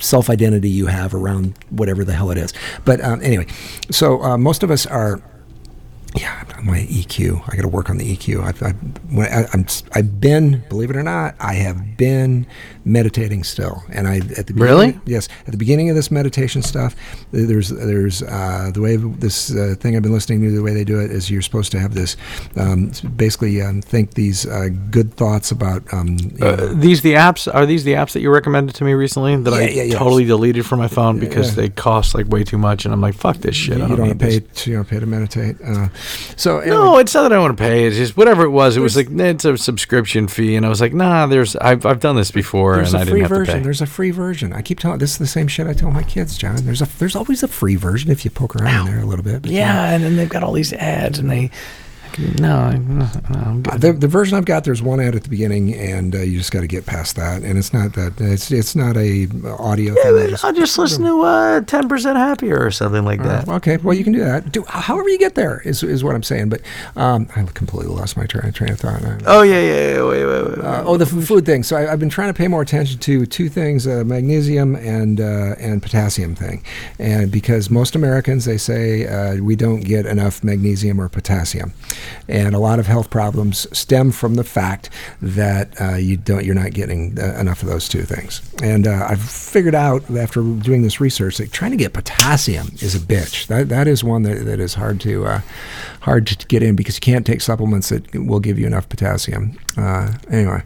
B: self-identity you have around whatever the hell it is. But um, anyway, so uh, most of us are yeah, my EQ. I got to work on the EQ. I've, I've, I, I've been, believe it or not, I have been meditating still. And I at the
C: Really?
B: beginning- yes, at the beginning of this meditation stuff, there's there's uh, the way this uh, thing I've been listening to. The way they do it is you're supposed to have this, um, basically um, think these uh, good thoughts about. Um, you know,
C: Uh, these the apps are these the apps that you recommended to me recently that I
B: Yeah, yeah, yeah.
C: totally deleted from my phone because
B: yeah.
C: they cost like way too much and I'm like fuck this shit. I
B: you
C: don't,
B: don't
C: need
B: pay.
C: this.
B: To, you don't pay to meditate. Uh, so anyway,
C: No, it's not that I want to pay. It's just whatever it was. It was like it's a subscription fee, and I was like, nah. There's I've I've done this before,
B: There's
C: and
B: a
C: I
B: free
C: didn't have
B: version.
C: to pay.
B: There's a free version. I keep telling this is the same shit I tell my kids, John. There's a there's always a free version if you poke around in there a little bit. but, you know,
C: yeah, and then they've got all these ads, and they I can, no, no, no, I'm good.
B: The, the version I've got, there's one ad at the beginning, and uh, you just got to get past that. And it's not that it's it's not a audio thing. You just-
C: I'll just listen to uh, ten percent happier or something like that.
B: Okay, well you can do that. Do however you get there is, is what I'm saying. But um, I completely lost my train, train of thought. I-
C: Oh yeah, yeah, yeah. Wait, wait, wait. wait.
B: Uh, oh, the f- food thing. So I, I've been trying to pay more attention to two things: uh, magnesium and uh, and potassium thing. And because most Americans they say uh, we don't get enough magnesium or potassium, and a lot of health problems stem from the fact that uh, you don't you're not getting uh, enough of those two things. And uh, I've figured out after doing this research that trying to get potassium is a bitch. That that is one that, that is hard to uh, hard to get in because you can't take supplements that will give you enough potassium. Uh, anyway,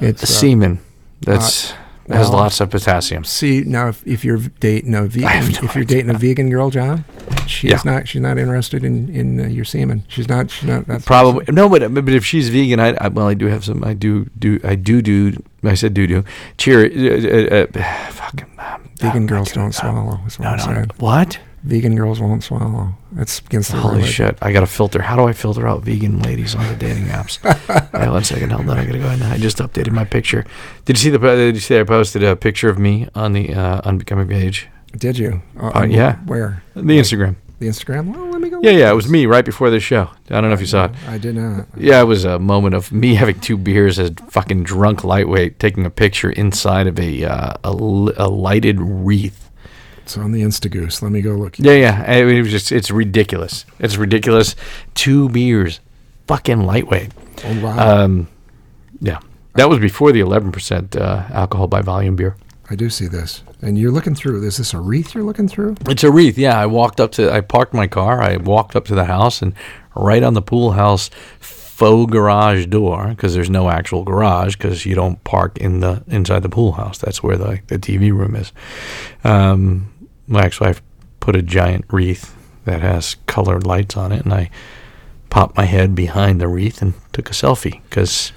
B: it's uh,
C: Semen. That's has
B: well,
C: lots of potassium.
B: See now, if, if you're dating a vegan, <laughs>
C: no
B: if you're dating a vegan girl, John, she's
C: Yeah.
B: not she's not interested in in uh, your semen. She's not. She's not. That's
C: Probably no, but but if she's vegan, I, I well, I do have some. I do do I do do. I said do do. Cheer. Uh, uh, uh, <sighs> fucking. Um,
B: Vegan girls don't swallow. Is what
C: No,
B: I'm
C: no, no.
B: saying.
C: What?
B: Vegan girls won't swallow. That's against the
C: Holy shit! I got to filter. How do I filter out vegan ladies on the dating apps? <laughs> hey, one second. Hold on. I gotta go ahead. and- I just updated my picture. Did you see the? Did you see I posted a picture of me on the uh, unbecoming page,
B: Did you? Uh,
C: Uh, yeah.
B: Where?
C: the Instagram?
B: The Instagram. Well, let me go.
C: Yeah, yeah. It was me right before the show. I don't know if you saw it.
B: I did not.
C: Yeah, it was a moment of me having two beers as fucking drunk lightweight, taking a picture inside of a uh, a, a lighted wreath.
B: It's on the Instagoose. Let me go look.
C: Yeah, yeah. I mean, it was just it's ridiculous. It's ridiculous. Two beers, fucking lightweight.
B: Oh, wow.
C: Um, yeah, that was before the eleven percent uh, alcohol by volume beer.
B: I do see this. And you're looking through. Is this a wreath you're looking through?
C: It's a wreath. Yeah, I walked up to. I parked my car. I walked up to the house, and right on the pool house faux garage door, because there's no actual garage, because you don't park in the inside the pool house. That's where the the TV room is. Um, my ex-wife put a giant wreath that has colored lights on it, and I popped my head behind the wreath and took a selfie because.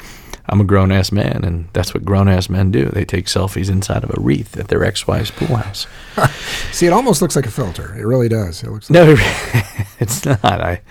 C: I'm a grown ass man, and that's what grown ass men do. They take selfies inside of a wreath at their ex wife's pool house. <laughs>
B: See, it almost looks like a filter. It really does. It looks.
C: Like No, <laughs> it's not. I,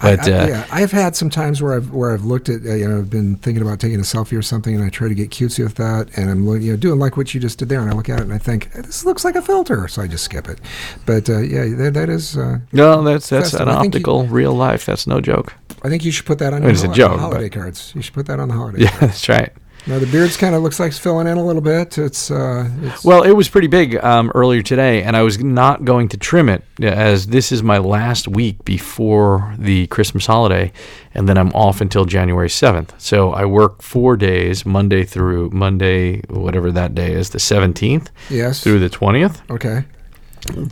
C: but
B: I, I,
C: uh,
B: yeah, I've had some times where I've where I've looked at uh, you know I've been thinking about taking a selfie or something, and I try to get cutesy with that, and I'm you know doing like what you just did there, and I look at it and I think this looks like a filter, so I just skip it. But uh, yeah, that, that is. Uh,
C: no, that's that's
B: Festive.
C: an
B: think you-
C: optical real life. That's no joke.
B: I think you should put that on
C: I mean,
B: your
C: it's a joke,
B: holiday cards. You should put that on the holiday.
C: Yeah, that's right.
B: Now the beards kind of looks like it's filling in a little bit. It's uh, it's,
C: Well, it was pretty big um, earlier today, and I was not going to trim it as this is my last week before the Christmas holiday, and then I'm off until January 7th. So I work four days, Monday through Monday, whatever that day is, the 17th
B: yes.
C: through the 20th.
B: okay.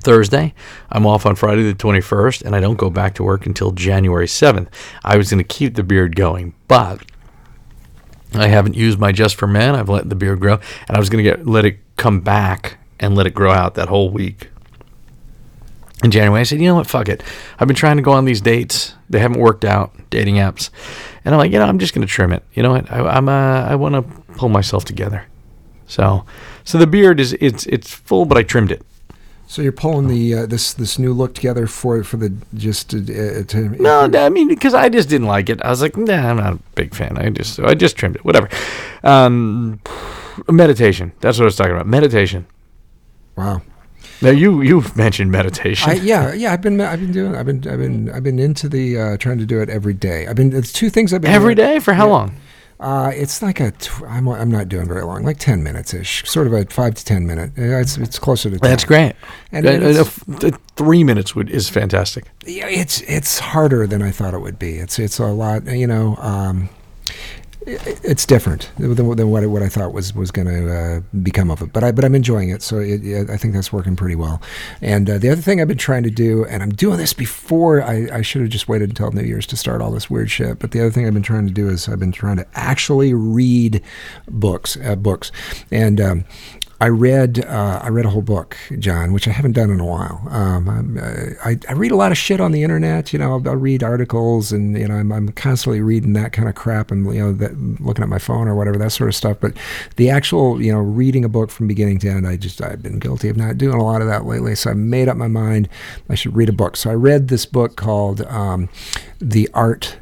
C: Thursday. I'm off on Friday the 21st, and I don't go back to work until January 7th. I was going to keep the beard going, but I haven't used my Just for Men. I've let the beard grow, and I was going to get let it come back and let it grow out that whole week. In January, I said, you know what, fuck it. I've been trying to go on these dates. They haven't worked out, dating apps. And I'm like, you know, I'm just going to trim it. You know what? I, I'm, uh, I want to pull myself together. So, so the beard is, it's, it's full, but I trimmed it.
B: So you're pulling the uh, this this new look together for for the just to, uh, to
C: No, I mean because I just didn't like it. I was like, nah, I'm not a big fan. I just so I just trimmed it. Whatever. Um, meditation. That's what I was talking about. Meditation.
B: wow.
C: Now you you've mentioned meditation.
B: I, yeah, yeah. I've been I've been doing I've been I've been I've been into the uh, trying to do it every day. I've been it's two things I've been
C: Every
B: doing.
C: day for how
B: Yeah.
C: long?
B: Uh, it's like a tw- I'm I'm not doing very long, like ten minutes ish, sort of a five to ten minute. Uh, It's it's closer to 10.
C: That's great.
B: And
C: Uh,
B: it's-
C: uh, th- three minutes would is fantastic.
B: Yeah, it's it's harder than I thought it would be. It's it's a lot, you know. Um, it's different than, than what what I thought was was going to uh, become of it. But I but I'm enjoying it, so it, I think that's working pretty well. And uh, the other thing I've been trying to do, and I'm doing this before I, I should have just waited until New Year's to start all this weird shit. But the other thing I've been trying to do is I've been trying to actually read books, uh, books, and. Um, I read uh, I read a whole book, John, which I haven't done in a while. Um, uh, I, I read a lot of shit on the internet. You know, I'll, I'll read articles, and you know, I'm, I'm constantly reading that kind of crap, and you know, that, looking at my phone or whatever that sort of stuff. But the actual, you know, reading a book from beginning to end, I just I've been guilty of not doing a lot of that lately. So I made up my mind I should read a book. So I read this book called um, The Art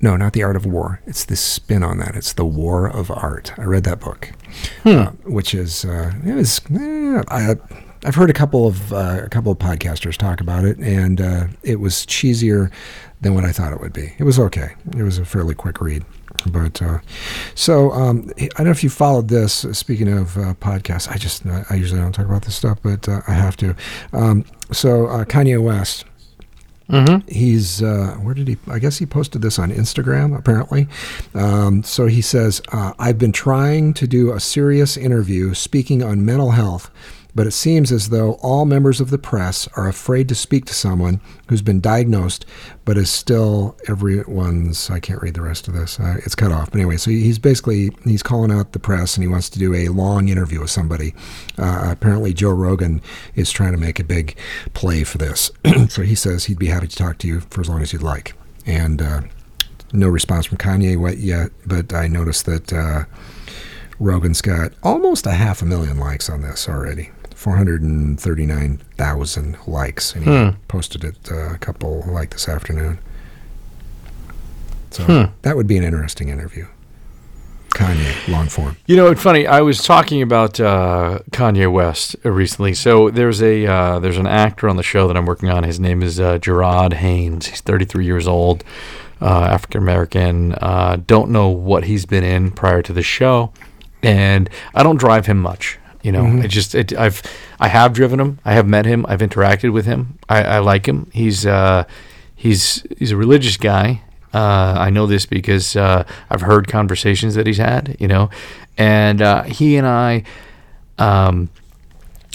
B: no, not the art of war. It's the spin on that. It's the war of art. I read that book, uh, which is uh, it was. eh, I, I've heard a couple of uh, a couple of podcasters talk about it, and uh, it was cheesier than what I thought it would be. It was okay. It was a fairly quick read. But uh, so um, I don't know if you followed this. Speaking of uh, podcasts, I just I usually don't talk about this stuff, but uh, I have to. Um, so uh, Kanye West He's uh, where did he? I guess he posted this on Instagram apparently. Um, so he says, uh, "I've been trying to do a serious interview speaking on mental health." But it seems as though all members of the press are afraid to speak to someone who's been diagnosed, but is still everyone's. I can't read the rest of this. Uh, it's cut off. But anyway, so he's basically he's calling out the press and he wants to do a long interview with somebody. Uh, apparently, Joe Rogan is trying to make a big play for this. <clears throat> so he says he'd be happy to talk to you for as long as you'd like. And uh, no response from Kanye yet, but I noticed that uh, Rogan's got almost a half a million likes on this already. 439,000 likes. And he posted it uh, a couple like this afternoon. So that would be an interesting interview. Kanye, long form.
C: You know, it's funny. I was talking about uh, Kanye West uh, recently. So there's a uh, there's an actor on the show that I'm working on. His name is uh, Gerard Haynes. He's 33 years old, uh, African American. Uh, don't know what he's been in prior to the show, and I don't drive him much. You know, I just it, I've I have driven him. I have met him. I've interacted with him. I, I like him. He's uh, he's he's a religious guy. Uh, I know this because uh, I've heard conversations that he's had, you know, and uh, he and I, um,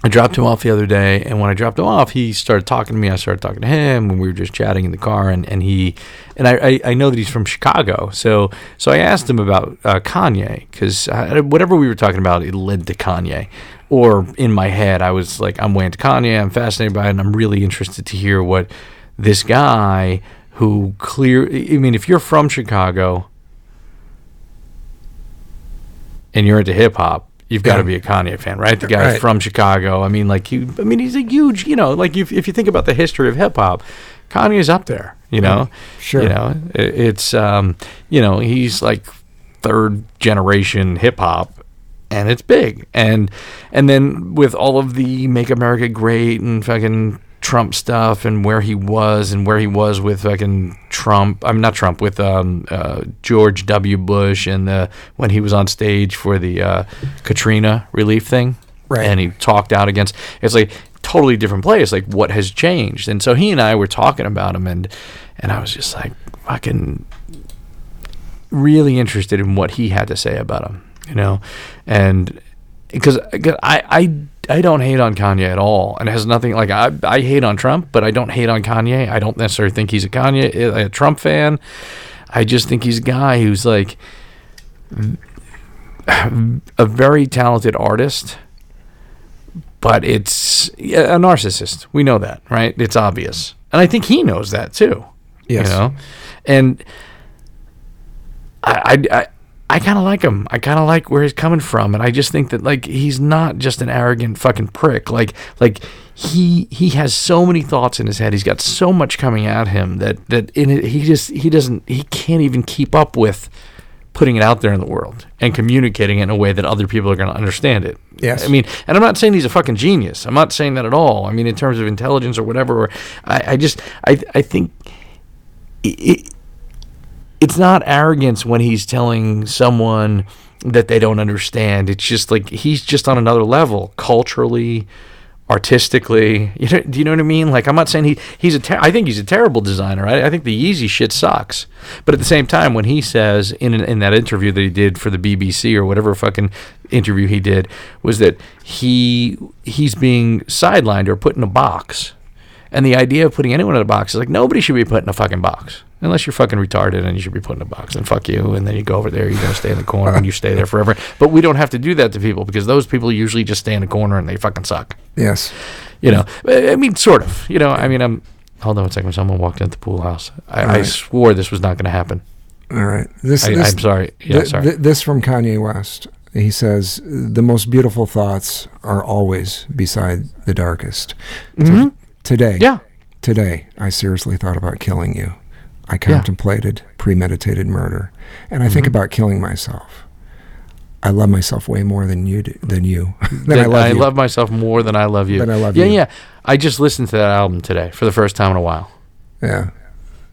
C: I dropped him off the other day, and when I dropped him off, he started talking to me. I started talking to him, and we were just chatting in the car, and, and he, and I, I, I know that he's from Chicago, so so I asked him about uh, Kanye because whatever we were talking about, it led to Kanye. Or in my head, I was like, I'm way into Kanye. I'm fascinated by it, and I'm really interested to hear what this guy who clear. I mean, if you're from Chicago and you're into hip hop, you've got to be a Kanye fan, right? The guy
B: Right.
C: from Chicago. I mean, like he. I mean, he's a huge. You know, like if if you think about the history of hip hop, Kanye's up there. You know,
B: Sure.
C: You know, it, it's um, you know, he's like third generation hip hop. And it's big, and and then with all of the "Make America Great" and fucking Trump stuff, and where he was, and where he was with fucking Trump. I'm not Trump with um, uh, George W. Bush, and the when he was on stage for the uh, Katrina relief thing,
B: Right.
C: And he talked out against. It's like totally different place. Like what has changed? And so he and I were talking about him, and and I was just like fucking really interested in what he had to say about him, you know, and because I, I I don't hate on Kanye at all, and it has nothing like I I hate on Trump, but I don't hate on Kanye. I don't necessarily think he's a Kanye a Trump fan. I just think he's a guy who's like a very talented artist, but it's a narcissist. We know that, right? It's obvious, and I think he knows that too.
B: Yes.
C: You know, and I I I, kind of like him. I kind of like where he's coming from, and I just think that like he's not just an arrogant fucking prick. Like like he he has so many thoughts in his head. He's got so much coming at him that that in it, he just he doesn't he can't even keep up with putting it out there in the world and communicating it in a way that other people are going to understand it.
B: Yes.
C: I mean, and I'm not saying he's a fucking genius. I'm not saying that at all. I mean, in terms of intelligence or whatever. Or I, I just I I think it, it's not arrogance when he's telling someone that they don't understand. It's just like he's just on another level culturally, artistically. You know, do you know what I mean? Like I'm not saying he he's a ter- I think he's a terrible designer. I, I think the Yeezy shit sucks. But at the same time, when he says in in that interview that he did for the BBC or whatever fucking interview he did was that he he's being sidelined or put in a box. And the idea of putting anyone in a box is like nobody should be put in a fucking box unless you're fucking retarded and you should be put in a box. And fuck you. And then you go over there, you're gonna stay in the corner and you stay there forever. <laughs> But we don't have to do that to people because those people usually just stay in the corner and they fucking suck.
B: Yes.
C: You know, I mean, sort of. You know, I mean, I'm. Hold on a one second. Someone walked into the pool house. I, I swore this was not going to happen.
B: All right. This,
C: I,
B: this,
C: I'm sorry. Yeah,
B: Th-
C: sorry.
B: th- this from Kanye West. He says, The most beautiful thoughts are always beside the darkest. T- today,
C: Mm-hmm. yeah.
B: today, I seriously thought about killing you. I contemplated premeditated murder. And I
C: Mm-hmm.
B: think about killing myself. I love myself way more than you do, than you. <laughs> than I love you.
C: love myself more than I love you.
B: Than I love
C: yeah,
B: you.
C: yeah. yeah. I just listened to that album today for the first time in a while.
B: yeah.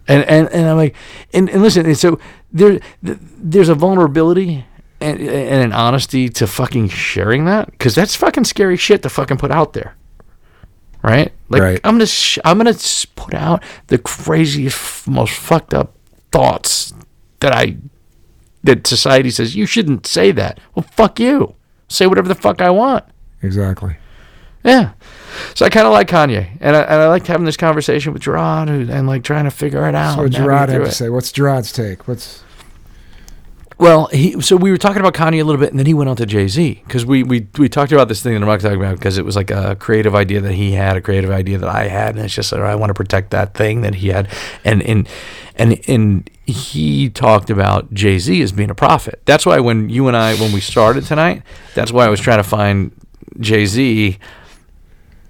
C: and and, and I'm like, and, and listen, and so there, there's a vulnerability and, and an honesty to fucking sharing that because that's fucking scary shit to fucking put out there. Right? Like
B: Right.
C: I'm gonna sh- I'm gonna s- put out the craziest, most fucked up thoughts that I that society says you shouldn't say that. Well, fuck you. Say whatever the fuck I want.
B: Exactly.
C: Yeah. So I kind of like Kanye, and I, and I liked having this conversation with Gerard and, and like trying to figure it out.
B: So
C: and
B: Gerard had to
C: it.
B: say, "What's Gerard's take? What's
C: Well, he so we were talking about Kanye a little bit, and then he went on to Jay Z because we, we we talked about this thing that I'm not talking about because it was like a creative idea that he had, a creative idea that I had, and it's just like I want to protect that thing that he had, and and and and he talked about Jay Z as being a prophet. That's why when you and I when we started tonight, that's why I was trying to find Jay Z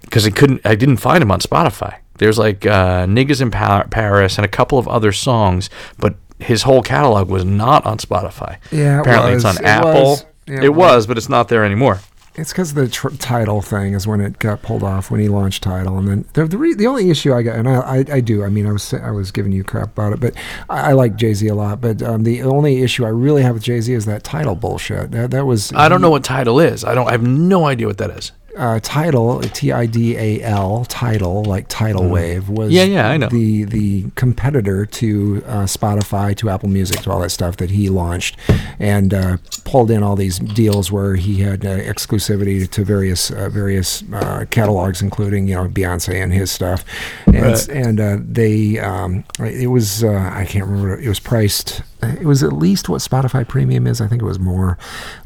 C: because I couldn't, I didn't find him on Spotify. There's like uh, "Niggas in Pa- Paris" and a couple of other songs, but his whole catalog was not on Spotify.
B: Yeah, it
C: apparently
B: was.
C: it's on
B: It
C: Apple.
B: was. Yeah,
C: it
B: it
C: was, but it's not there anymore.
B: It's because the tr- Tidal thing is when it got pulled off when he launched Tidal, and then the the, re- the only issue I got, and I, I I do, I mean, I was I was giving you crap about it, but I, I like Jay Z a lot, but um, the only issue I really have with Jay Z is that Tidal bullshit. That that was
C: I don't know what Tidal is. I don't. I have no idea what that is.
B: Uh, Tidal T I D A L Tidal like tidal wave was
C: Mm. Yeah, yeah, I know.
B: the the competitor to uh, Spotify to Apple Music to all that stuff that he launched and uh, pulled in all these deals where he had uh, exclusivity to various uh, various uh, catalogs including you know Beyonce and his stuff and
C: Right.
B: and uh, they um, it was uh, I can't remember it was priced it was at least what Spotify Premium is I think it was more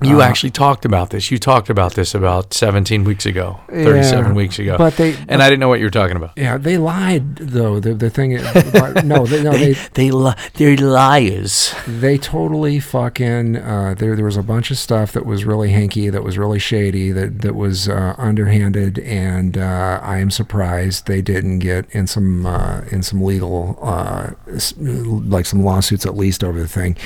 C: You
B: Uh,
C: actually talked about this. You talked about this about 17 weeks ago, 37
B: Yeah,
C: weeks ago.
B: but they-
C: and I didn't know what you were talking about.
B: Yeah, they lied though. The the thing, is, no, they, no, <laughs> they
C: they li- they're liars.
B: they totally fucking. Uh, there there was a bunch of stuff that was really hanky, that was really shady, that that was uh, underhanded, and uh, I am surprised they didn't get in some uh, in some legal uh, like some lawsuits at least over thing,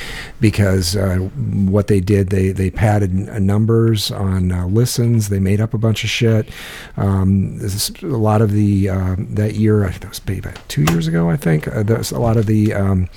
B: because uh, what they did they they padded uh, numbers on uh, listens, they made up a bunch of shit. Um, a lot of the uh, that year, I think that was maybe two years ago, I think. Uh, a lot of the um,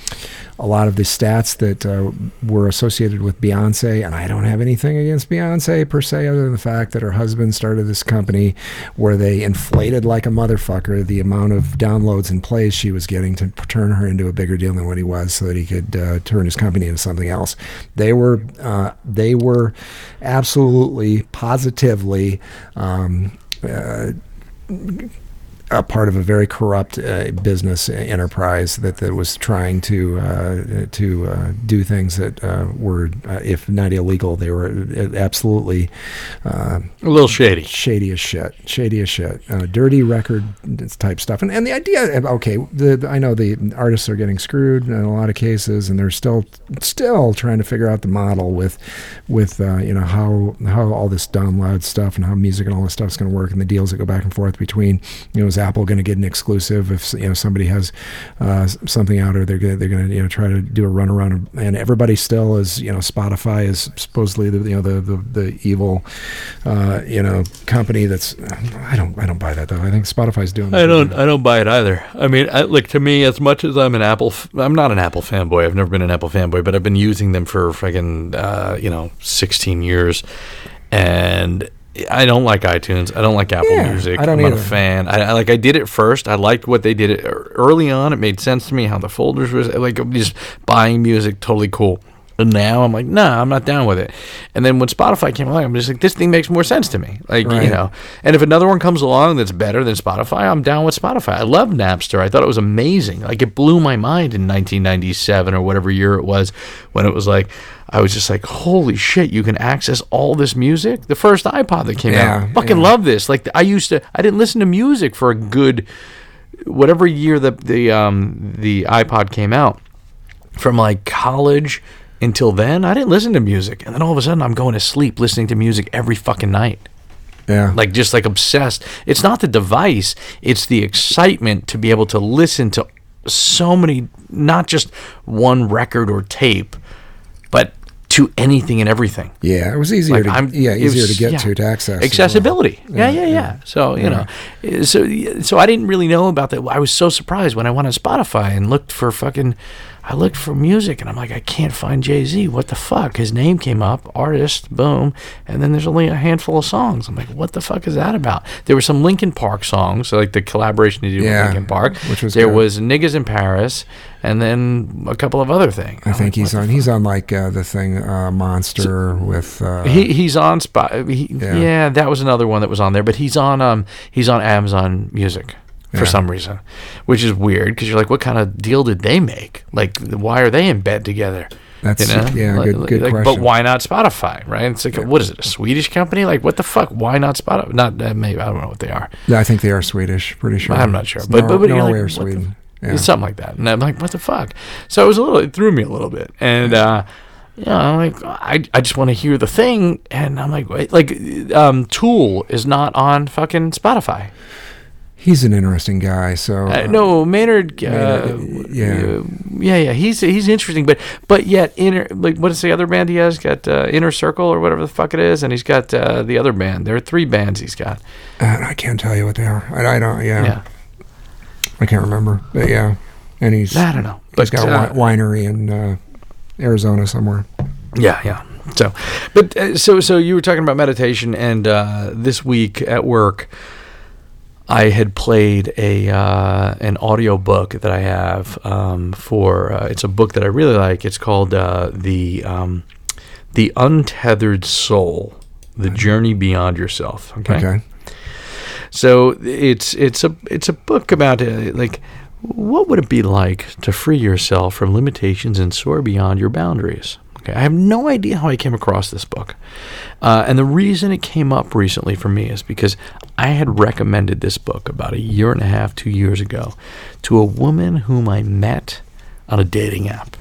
B: a lot of the stats that uh, were associated with Beyonce, and I don't have anything against Beyonce per se, other than the fact that her husband started this company where they inflated like a motherfucker the amount of downloads and plays she was getting to turn her into a bigger deal than what he was, so that he could uh, turn his company into something else. They were uh, they were absolutely positively. Um, uh, a part of a very corrupt uh, business enterprise that, that was trying to uh, to uh, do things that uh, were, uh, if not illegal, they were uh, absolutely uh,
C: A little shady.
B: shady as shit, shady as shit, uh, dirty record type stuff. And and the idea, okay, the, I know the artists are getting screwed in a lot of cases, and they're still still trying to figure out the model with with uh, you know how how all this download stuff and how music and all this stuff is going to work, and the deals that go back and forth between you know Apple going to get an exclusive if you know somebody has uh, something out, or they're gonna, they're going to you know try to do a runaround, and everybody still is you know Spotify is supposedly the you know the the, the evil uh, you know company that's I don't I don't buy that though. I think Spotify's doing.
C: I don't. I don't buy it either. I mean, I, like to me, as much as I'm an Apple, f- I'm not an Apple fanboy. I've never been an Apple fanboy, but I've been using them for friggin' uh, you know 16 years, and I don't like iTunes. I don't like Apple
B: Yeah,
C: Music.
B: I don't
C: am not a fan. I, I like. I did it first. I liked what they did it early on. It made sense to me how the folders was like just buying music. Totally cool. Now I'm like, nah, I'm not down with it. And then when Spotify came along, I'm just like, this thing makes more sense to me. Like, you know, and if another one comes along that's better than Spotify, I'm down with Spotify. I love Napster. I thought it was amazing. Like, it blew my mind in 1997 or whatever year it was when it was like, I was just like, holy shit, you can access all this music. The first iPod that came
B: Yeah,
C: out, fucking
B: yeah.
C: love this. Like, I used to, I didn't listen to music for a good, whatever year the the um the iPod came out from like college until then, I didn't listen to music. And then all of a sudden, I'm going to sleep listening to music every fucking night.
B: Yeah.
C: Like, just like obsessed. It's not the device, it's the excitement to be able to listen to so many, not just one record or tape, but to anything and everything.
B: Yeah, it was easier
C: Like,
B: to
C: I'm-
B: yeah easier
C: was-
B: to get
C: yeah.
B: to to access as well.
C: accessibility. Yeah, yeah, yeah.
B: yeah.
C: So you know, eh, so so I didn't really know about that. I was so surprised when I went on Spotify and looked for fucking. I looked for music and I'm like, I can't find Jay Z. What the fuck? His name came up, artist, boom, and then there's only a handful of songs. I'm like, what the fuck is that about? There were some Linkin Park songs, like the collaboration he did
B: Yeah,
C: with Linkin Park.
B: which was
C: there
B: good.
C: was Niggas in Paris, and then a couple of other things.
B: I think he's on. He's on like uh, the thing uh, Monster with. Uh,
C: He he's on spot. He,
B: Yeah.
C: yeah. that was another one that was on there. But he's on um he's on Amazon Music for
B: Yeah.
C: some reason, which is weird because you're like, what kind of deal did they make? Like, why are they in bed together?
B: That's-
C: you know?
B: yeah,
C: Like-
B: good- good
C: like, But why not Spotify? Right? It's like, what is it? A Swedish company? Like, what the fuck? Why not Spotify? Not uh, maybe I don't know what they are.
B: yeah, I think they are Swedish. Pretty sure.
C: I'm not sure,
B: It's
C: but
B: Nor-
C: but, but
B: Norway
C: like,
B: or
C: what the-
B: Sweden. Yeah.
C: Something like that. And I'm like, what the fuck? So it was a little, it threw me a little bit. And, uh, you know, I'm like, I, I just want to hear the thing. And I'm like, wait, like, um, Tool is not on fucking Spotify.
B: He's an interesting guy. So
C: Uh, no, Maynard, uh,
B: Maynard, yeah.
C: uh, yeah, yeah, he's he's interesting, but but yet inner like what is the other band he has? Got uh, Inner Circle or whatever the fuck it is, and he's got uh, the other band. There are three bands he's got.
B: uh, I can't tell you what they are. I, I don't. Yeah,
C: Yeah,
B: I can't remember. But yeah, and he's
C: I don't know,
B: he's
C: but
B: got a
C: uh,
B: wi- winery in uh, Arizona somewhere.
C: Yeah, yeah. So, but uh, so so you were talking about meditation, and uh, this week at work, I had played a uh, an audio book that I have um, for. Uh, it's a book that I really like. It's called uh, the um, the Untethered Soul: The Journey Beyond Yourself.
B: Okay.
C: So it's it's a it's a book about uh, like what would it be like to free yourself from limitations and soar beyond your boundaries. Okay, I have no idea how I came across this book, uh, and the reason it came up recently for me is because I had recommended this book about a year and a half, two years ago, to a woman whom I met on a dating app.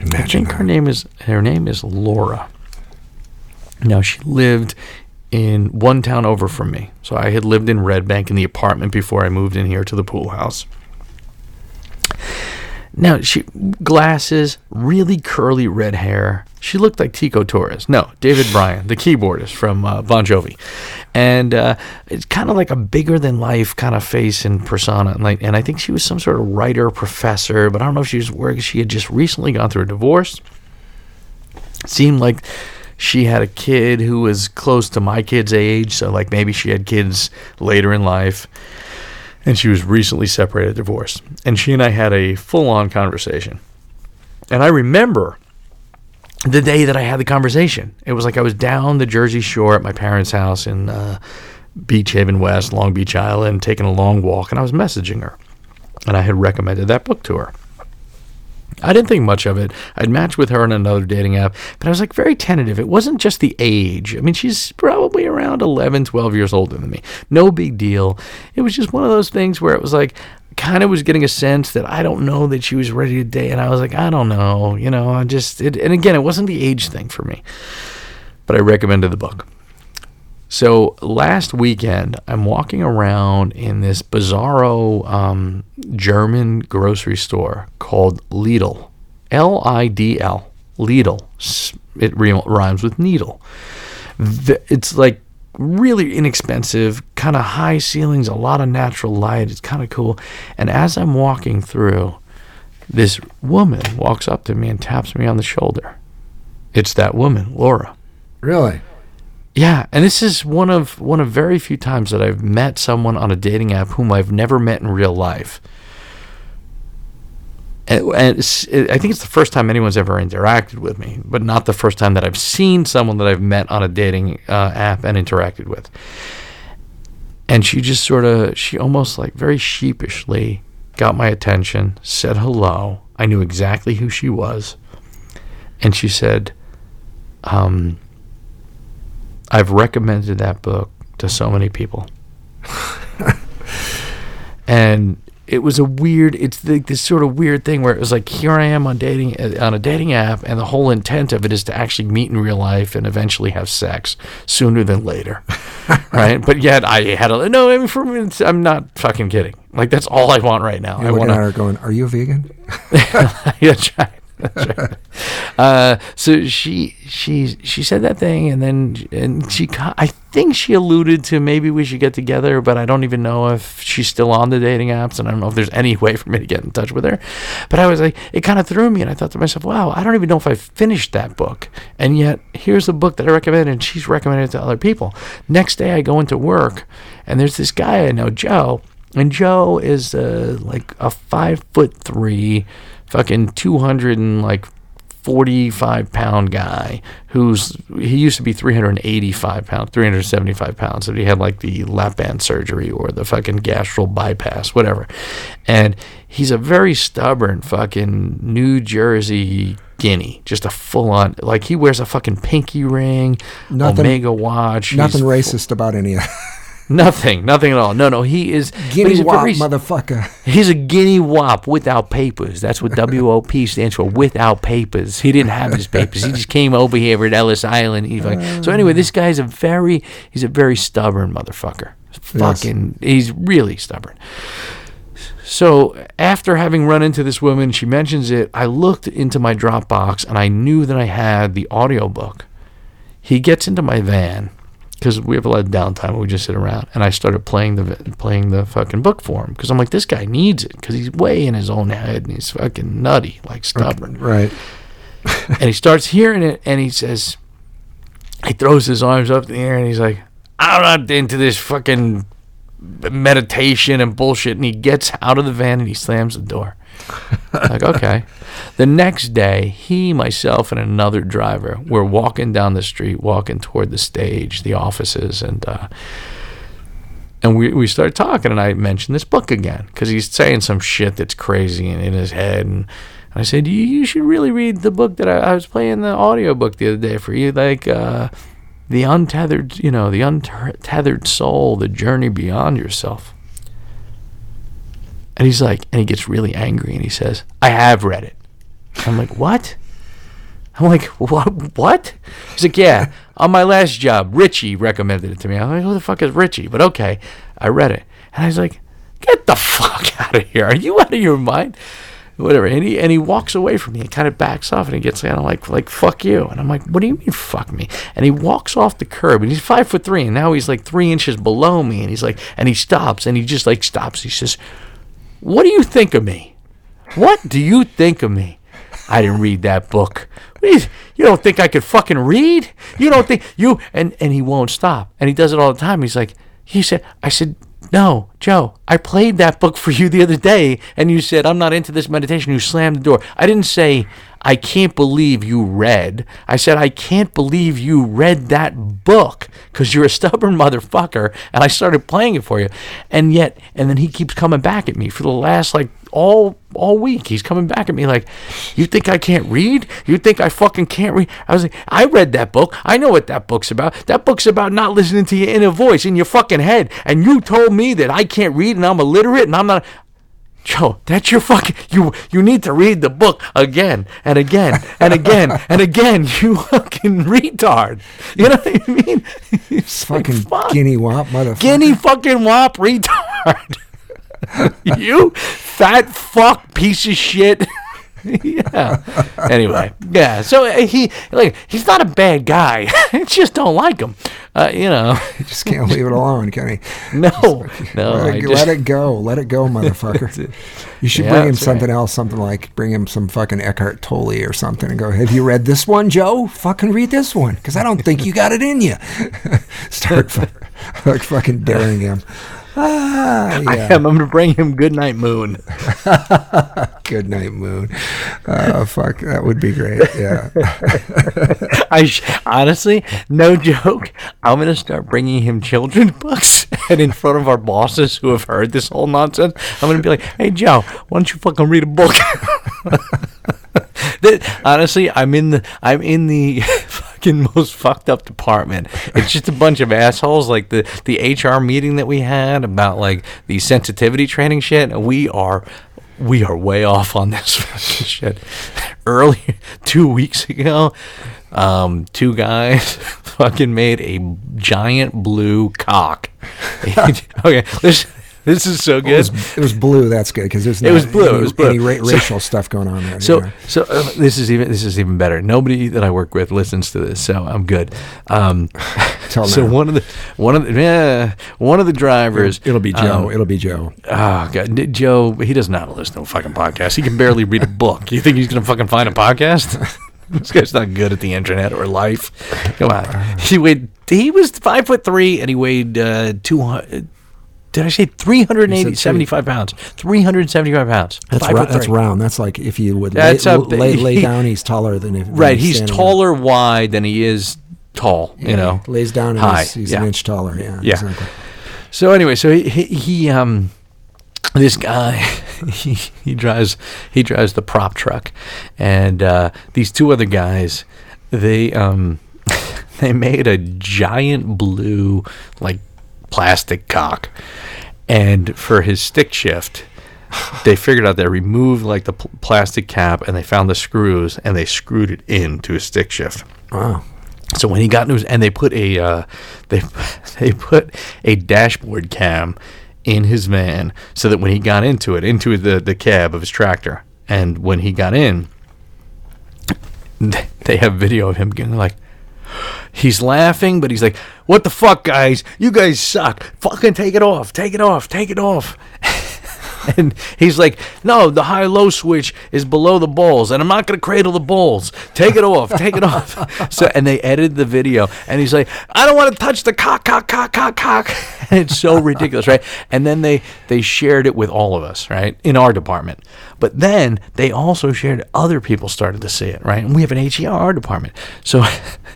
C: I
B: Imagine
C: think her name is her name is Laura. Now she lived in one town over from me. So I had lived in Red Bank in the apartment before I moved in here to the pool house. Now she glasses, really curly red hair. She looked like Tico Torres. No, David Bryan, the keyboardist from uh, Bon Jovi, and uh, it's kind of like a bigger than life kind of face and persona. And like, and I think she was some sort of writer, professor, but I don't know if she was working. She had just recently gone through a divorce. Seemed like she had a kid who was close to my kid's age, so like maybe she had kids later in life and she was recently separated, divorced. And she and I had a full on conversation. And I remember the day that I had the conversation. It was like I was down the Jersey Shore at my parents' house in uh, Beach Haven West, Long Beach Island, taking a long walk, and I was messaging her. And I had recommended that book to her. I didn't think much of it. I'd matched with her on another dating app, but I was like very tentative. It wasn't just the age. I mean, she's probably around 11, 12 years older than me. No big deal. It was just one of those things where it was like, kind of was getting a sense that I don't know that she was ready to date. And I was like, I don't know. You know, I just, it, and again, it wasn't the age thing for me, but I recommended the book. So last weekend, I'm walking around in this bizarro um, German grocery store called Lidl. L I D L. Lidl. It rhymes with needle. It's like really inexpensive, kind of high ceilings, a lot of natural light. It's kind of cool. And as I'm walking through, this woman walks up to me and taps me on the shoulder. It's that woman, Laura.
B: Really?
C: Yeah, and this is one of one of very few times that I've met someone on a dating app whom I've never met in real life. And, and it, I think it's the first time anyone's ever interacted with me, but not the first time that I've seen someone that I've met on a dating uh, app and interacted with. And she just sort of, she almost like very sheepishly got my attention, said hello. I knew exactly who she was. And she said, um, I've recommended that book to so many people. <laughs> and it was a weird it's like this sort of weird thing where it was like here I am on dating uh, on a dating app and the whole intent of it is to actually meet in real life and eventually have sex sooner than later. <laughs> right? But yet I had a no I mean for me, I'm not fucking kidding. Like that's all I want right now. I
B: You're looking
C: want
B: her going, "Are you a vegan?" <laughs>
C: yeah, Uh, so she she she said that thing, and then and she I think she alluded to maybe we should get together, but I don't even know if she's still on the dating apps, and I don't know if there's any way for me to get in touch with her. But I was like, it kind of threw me, and I thought to myself, wow, I don't even know if I finished that book, and yet here's a book that I recommended, and she's recommended it to other people. Next day, I go into work, and there's this guy I know, Joe. And Joe is uh, like a five foot three, fucking two hundred and like 45 pound guy who's he used to be 385 pounds 375 pounds and he had like the lap band surgery or the fucking gastral bypass whatever. And he's a very stubborn fucking new jersey guinea just a full on like he wears a fucking pinky ring
B: Nothing-
C: omega watch
B: Nothing
C: He's-
B: racist about any of
C: nothing nothing at all no no he is
B: Guinea
C: he's a
B: wop,
C: very-
B: motherfucker.
C: He's a guinea wop without papers. That's what WOP stands for, without papers. He didn't have his papers. He just came over here at Ellis Island. He's like, so uh. anyway, this guy's a very, he's a very stubborn motherfucker. Fucking, he's really stubborn. So after having run into this woman, she mentions it. I looked into my Dropbox and I knew that I had the audiobook. He gets into my van because we have a lot of downtime. We just sit around, and I started playing the playing the fucking book for him because I'm like, this guy needs it because he's way in his own head and he's fucking nutty, like stubborn.
B: Right.
C: and he starts hearing it, and he says, he throws his arms up in the air, and he's like, I'm not into this fucking meditation and bullshit. And he gets out of the van and he slams the door. Like, okay. The next day, he, myself, and another driver were walking down the street, walking toward the stage, the offices, and uh, and we, we started talking, and I mentioned this book again because he's saying some shit that's crazy in, in his head, and I said, you, you should really read the book that I, I was playing the audiobook the other day for you, like uh, the untethered, you know, the untethered soul, the journey beyond yourself. And he's like, and he gets really angry, and he says, I have read it. I'm like, what? I'm like, what? What? He's like, yeah. On my last job, Richie recommended it to me. I'm like, who the fuck is Richie? But okay, I read it, and I was like, get the <laughs> fuck out of here. Are you out of your mind? Whatever. And he and he walks away from me and kind of backs off, and he gets kind of like like fuck you. And I'm like, what do you mean fuck me? And he walks off the curb, and he's five foot three, and now he's like three inches below me, and he's like, and he stops, and he just like stops. He says, what do you think of me? What do you think of me? I didn't read that book. You don't think I could fucking read? You don't think you and and he won't stop. And he does it all the time. He's like, he said, I said, no, Joe, I played that book for you the other day, and you said I'm not into this meditation. You slammed the door. I didn't say I can't believe you read. I said I can't believe you read that book because you're a <laughs> stubborn motherfucker. And I started playing it for you, and yet, and then he keeps coming back at me for the last like all all week. He's coming back at me like, "You think I can't read? You think I fucking can't read?" I was like, "I read that book. I know what that book's about. That book's about not listening to your inner voice in your fucking head. And you told me that I can't read and I'm illiterate and I'm not." Joe, that's your fucking you. You need to read the book again and again and again <laughs> and again. You fucking retard. You know what I mean? <laughs> It's like,
B: Fucking
C: fuck.
B: guinea wop, motherfucker.
C: Guinea fucking wop retard. <laughs> you fat fuck piece of shit. <laughs> yeah. Anyway, yeah. So uh, he like he's not a bad guy. <laughs> I just don't like him. Uh, you know.
B: You just can't leave it alone, can he? <laughs>
C: No, no.
B: let, it,
C: just-
B: let it go. Let it go, motherfucker. you should
C: Yeah,
B: bring him something
C: right.
B: else, something like bring him some fucking Eckhart Tolle or something, and go. Have you read this one, Joe? Fucking read this one, because I don't think you got it in you. Start like fucking daring him. Ah, <laughs>
C: I am. I'm gonna bring him Good Night Moon. <laughs>
B: Good night, moon. Uh, fuck, that would be great. Yeah. <laughs>
C: I sh- honestly, no joke. I'm gonna start bringing him children's books, and in front of our bosses who have heard this whole nonsense, I'm gonna be like, "Hey, Joe, why don't you fucking read a book?" that, honestly, I'm in the I'm in the fucking <laughs> most fucked up department. It's just a bunch of assholes. Like the the HR meeting that we had about like the sensitivity training shit. We are we are way off on this <laughs> shit. Early <laughs> two weeks ago, um, two guys fucking made a giant blue cock. okay, listen. <laughs> this is so
B: It
C: good.
B: was, it was blue. That's good because there's
C: no,
B: It
C: was blue,
B: Any,
C: it was blue.
B: any ra-
C: So-
B: racial stuff going on there.
C: So, so uh, this is even this is even better. Nobody that I work with listens to this, so I'm good. Um, <laughs>
B: Tell <laughs>
C: so
B: now.
C: one of the one of the yeah, one of the drivers.
B: it'll be Joe.
C: um,
B: it'll be Joe.
C: Oh God, Joe, he how to listen to a fucking podcast. He can barely read a book. You think he's gonna fucking find a podcast? this guy's not good at the internet or life. Come on. He weighed. He was five foot three, and he weighed uh, two hundred. Did I say 380, 75 pounds? 375 pounds.
B: That's ra- that's round. That's like if you would
C: That's
B: lay,
C: up-
B: lay, lay
C: he-
B: down, he's taller than if <laughs>
C: Right. He's
B: up.
C: taller wide than he is tall, you know.
B: lays down
C: high.
B: he's, he's
C: yeah.
B: an inch taller. Yeah,
C: Yeah.
B: exactly.
C: So anyway, so he, he, he um this guy <laughs> he, he drives he drives the prop truck and uh these two other guys they um <laughs> they made a giant blue like plastic cock and for his stick shift they figured out they removed like the pl- plastic cap and they found the screws and they screwed it into his stick shift
B: Wow.
C: so when he got into his, and they put a uh, they <laughs> they put a dashboard cam in his van so that when he got into it into the the cab of his tractor and when he got in they have video of him getting like he's laughing but he's like what the fuck guys? You guys suck. Fucking take it off. Take it off. Take it off <laughs> and he's like, "No, the high-low switch is below the balls, and I'm not gonna cradle the balls. Take it off, take it off." <laughs> So, and they edited the video, and he's like, "I don't want to touch the cock, cock, cock, cock, cock." And <laughs> it's so ridiculous, right? And then they they shared it with all of us, right, in our department. But then they also shared. Other people started to see it, right? And we have an HR department, so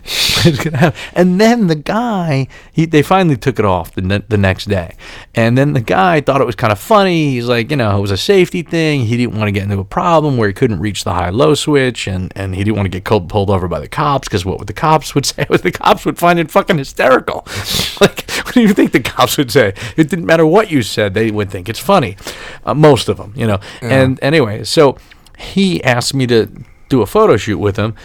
C: it's gonna happen. And then the guy, he they finally took it off the ne- the next day, and then the guy thought it was kind of funny. He's like, you know, it was a safety thing. He didn't want to get into a problem where he couldn't reach the high low switch, and and he didn't want to get cold, pulled over by the cops because what would the cops would say <laughs> was the cops would find it fucking hysterical. <laughs> like, what do you think the cops would say? It didn't matter what you said; they would think it's funny. Uh, most of them, you know. And anyway, so he asked me to do a photo shoot with him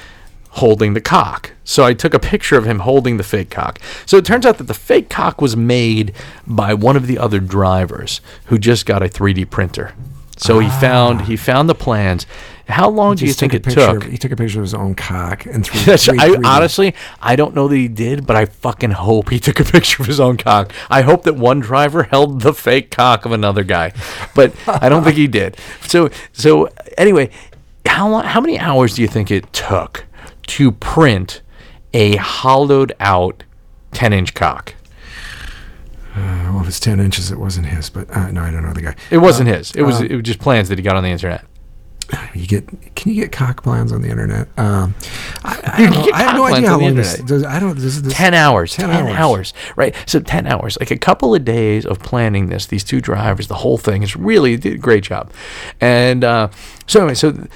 C: holding the cock. So I took a picture of him holding the fake cock. So it turns out that the fake cock was made by one of the other drivers who just got a 3D printer. So he found he ah. found the plans. How long do you think it
B: picture
C: took?
B: He took a picture of his own cock and three. <laughs>
C: That's,
B: three,
C: I
B: 3D.
C: honestly, I don't know that he did, but I fucking hope he <laughs> took a picture of his own cock. I hope that one driver held the fake cock of another guy, but I don't think he did. So, so anyway, how long, how many hours do you think it took to print a hollowed out ten inch cock?
B: well, if it's ten inches, it wasn't his. But uh, no, I don't know the guy.
C: It wasn't his. It was
B: um,
C: it was just plans that he got on the internet.
B: You get? Can you get cock plans on the internet? Um, I, I,
C: You
B: don't
C: can
B: know. I have no idea how long this. Does, I don't. This, this,
C: 10 hours 10,
B: 10
C: hours.
B: hours.
C: right so 10 hours like a couple of days of planning this these two drivers the whole thing is really did a great job and uh, so anyway so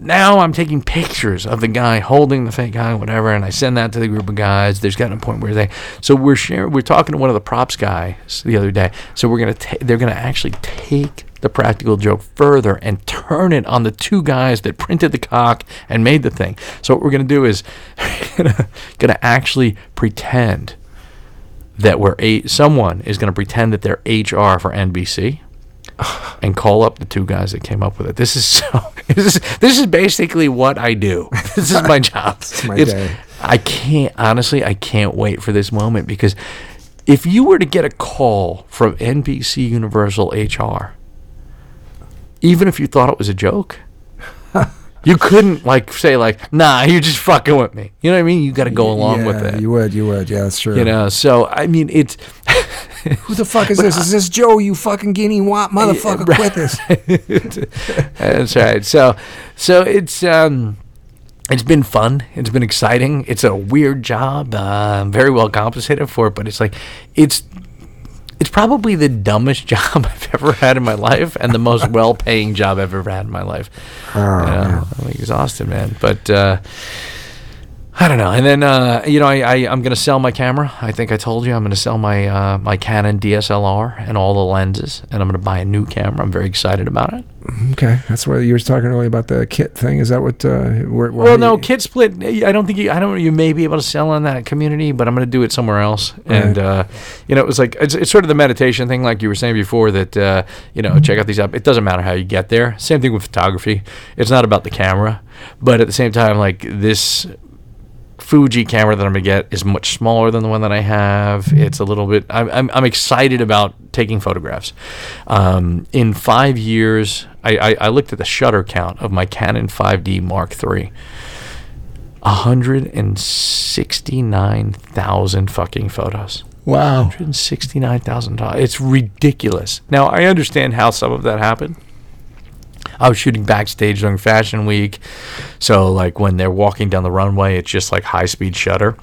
C: now I'm taking pictures of the guy holding the fake guy, whatever, and I send that to the group of guys. There's gotten a point where they, so we're sharing, we're talking to one of the props guys the other day. So we're gonna, ta- they're gonna actually take the practical joke further and turn it on the two guys that printed the cock and made the thing. So what we're gonna do is, <laughs> gonna, gonna actually pretend that we're a someone is gonna pretend that they're HR for NBC <laughs> and call up the two guys that came up with it. This is so. <laughs> This is this is basically what I do. <laughs> This is my job.
B: my day.
C: I can't honestly. I can't wait for this moment because if you were to get a call from NBC Universal HR, even if you thought it was a joke. You couldn't like say like, nah, you're just fucking with me. You know what I mean? You got to go along with it.
B: You would. You would. Yeah, that's true.
C: You know, so I mean, it's
B: Who the fuck is this? Is this Joe? You fucking guinea wop motherfucker? Quit this. <laughs>
C: That's right. So, so it's um, it's been fun. It's been exciting. It's a weird job. Uh, very well compensated for it, but it's like it's it's probably the dumbest <laughs> job I've ever had in my life, and the most well-paying job I've ever had in my life.
B: Oh,
C: You know,
B: man.
C: I'm exhausted, man. But uh, I don't know. And then uh, you know, I, I I'm gonna sell my camera. I think I told you I'm gonna sell my uh, my Canon DSLR and all the lenses, and I'm gonna buy a new camera. I'm very excited about it.
B: Okay, that's what you were talking earlier about the kit thing. Is that what? Uh, where, where
C: Well, no,
B: you-
C: Kit Split. I don't think you. I don't. You may be able to sell in that community, but I'm going to do it somewhere else. And uh, you know, it was like it's, it's sort of the meditation thing, like you were saying before. That uh, you know, check out these apps. It doesn't matter how you get there. Same thing with photography. It's not about the camera, but at the same time, like this Fuji camera that I'm gonna get is much smaller than the one that I have. It's a little bit. I'm I'm, I'm excited about taking photographs. Um, in five years, I, I, I looked at the shutter count of my Canon 5D Mark III. 169,000 fucking photos.
B: Wow.
C: 169,000. It's ridiculous. Now I understand how some of that happened. I was shooting backstage during Fashion Week, so like when they're walking down the runway, it's just like high speed shutter.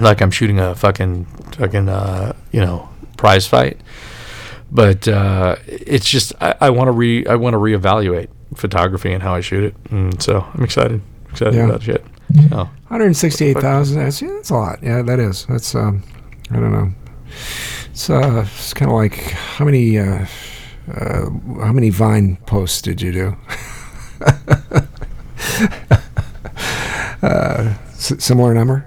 C: Like I'm shooting a fucking fucking uh, you know prize fight. But uh, it's just I, I want to re I want to reevaluate photography and how I shoot it, and so I'm excited excited
B: Yeah.
C: about shit. So.
B: 168,000. That's, yeah, that's a lot. Yeah, that is. That's, um, I don't know. It's, uh, it's kind of like how many, uh, uh, how many Vine posts did you do? <laughs> uh, similar number?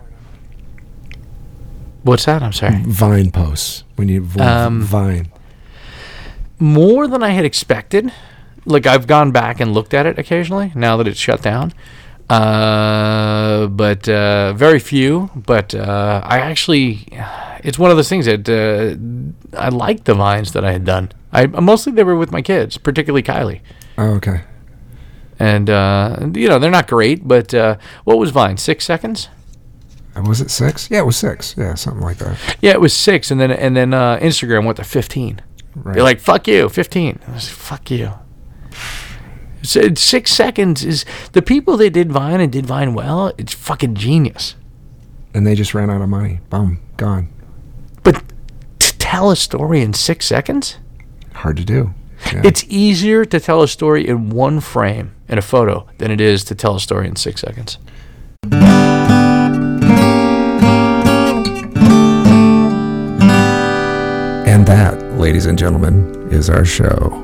C: What's that? I'm sorry.
B: Vine posts. When you
C: Um,
B: Vine.
C: more than I had expected. Like I've gone back and looked at it occasionally now that it's shut down, uh, but uh, very few. But uh, I actually, it's one of those things that uh, I liked the vines that I had done. I mostly they were with my kids, particularly Kylie,
B: Oh, okay.
C: and uh, you know they're not great. But uh, what was Vine? Six seconds?
B: Was it six? Yeah, it was six. Yeah, something like that.
C: Yeah, it was six, and then and then uh, Instagram went to fifteen.
B: Right.
C: They're like, "Fuck you, 15. I was like, "Fuck you." Six seconds is the people that did Vine and did Vine well. It's fucking genius.
B: and they just ran out of money. Boom, gone.
C: But to tell a story in six seconds,
B: Hard to do. Yeah.
C: it's easier to tell a story in one frame in a photo than it is to tell a story in six seconds.
B: And that, ladies and gentlemen, is our show.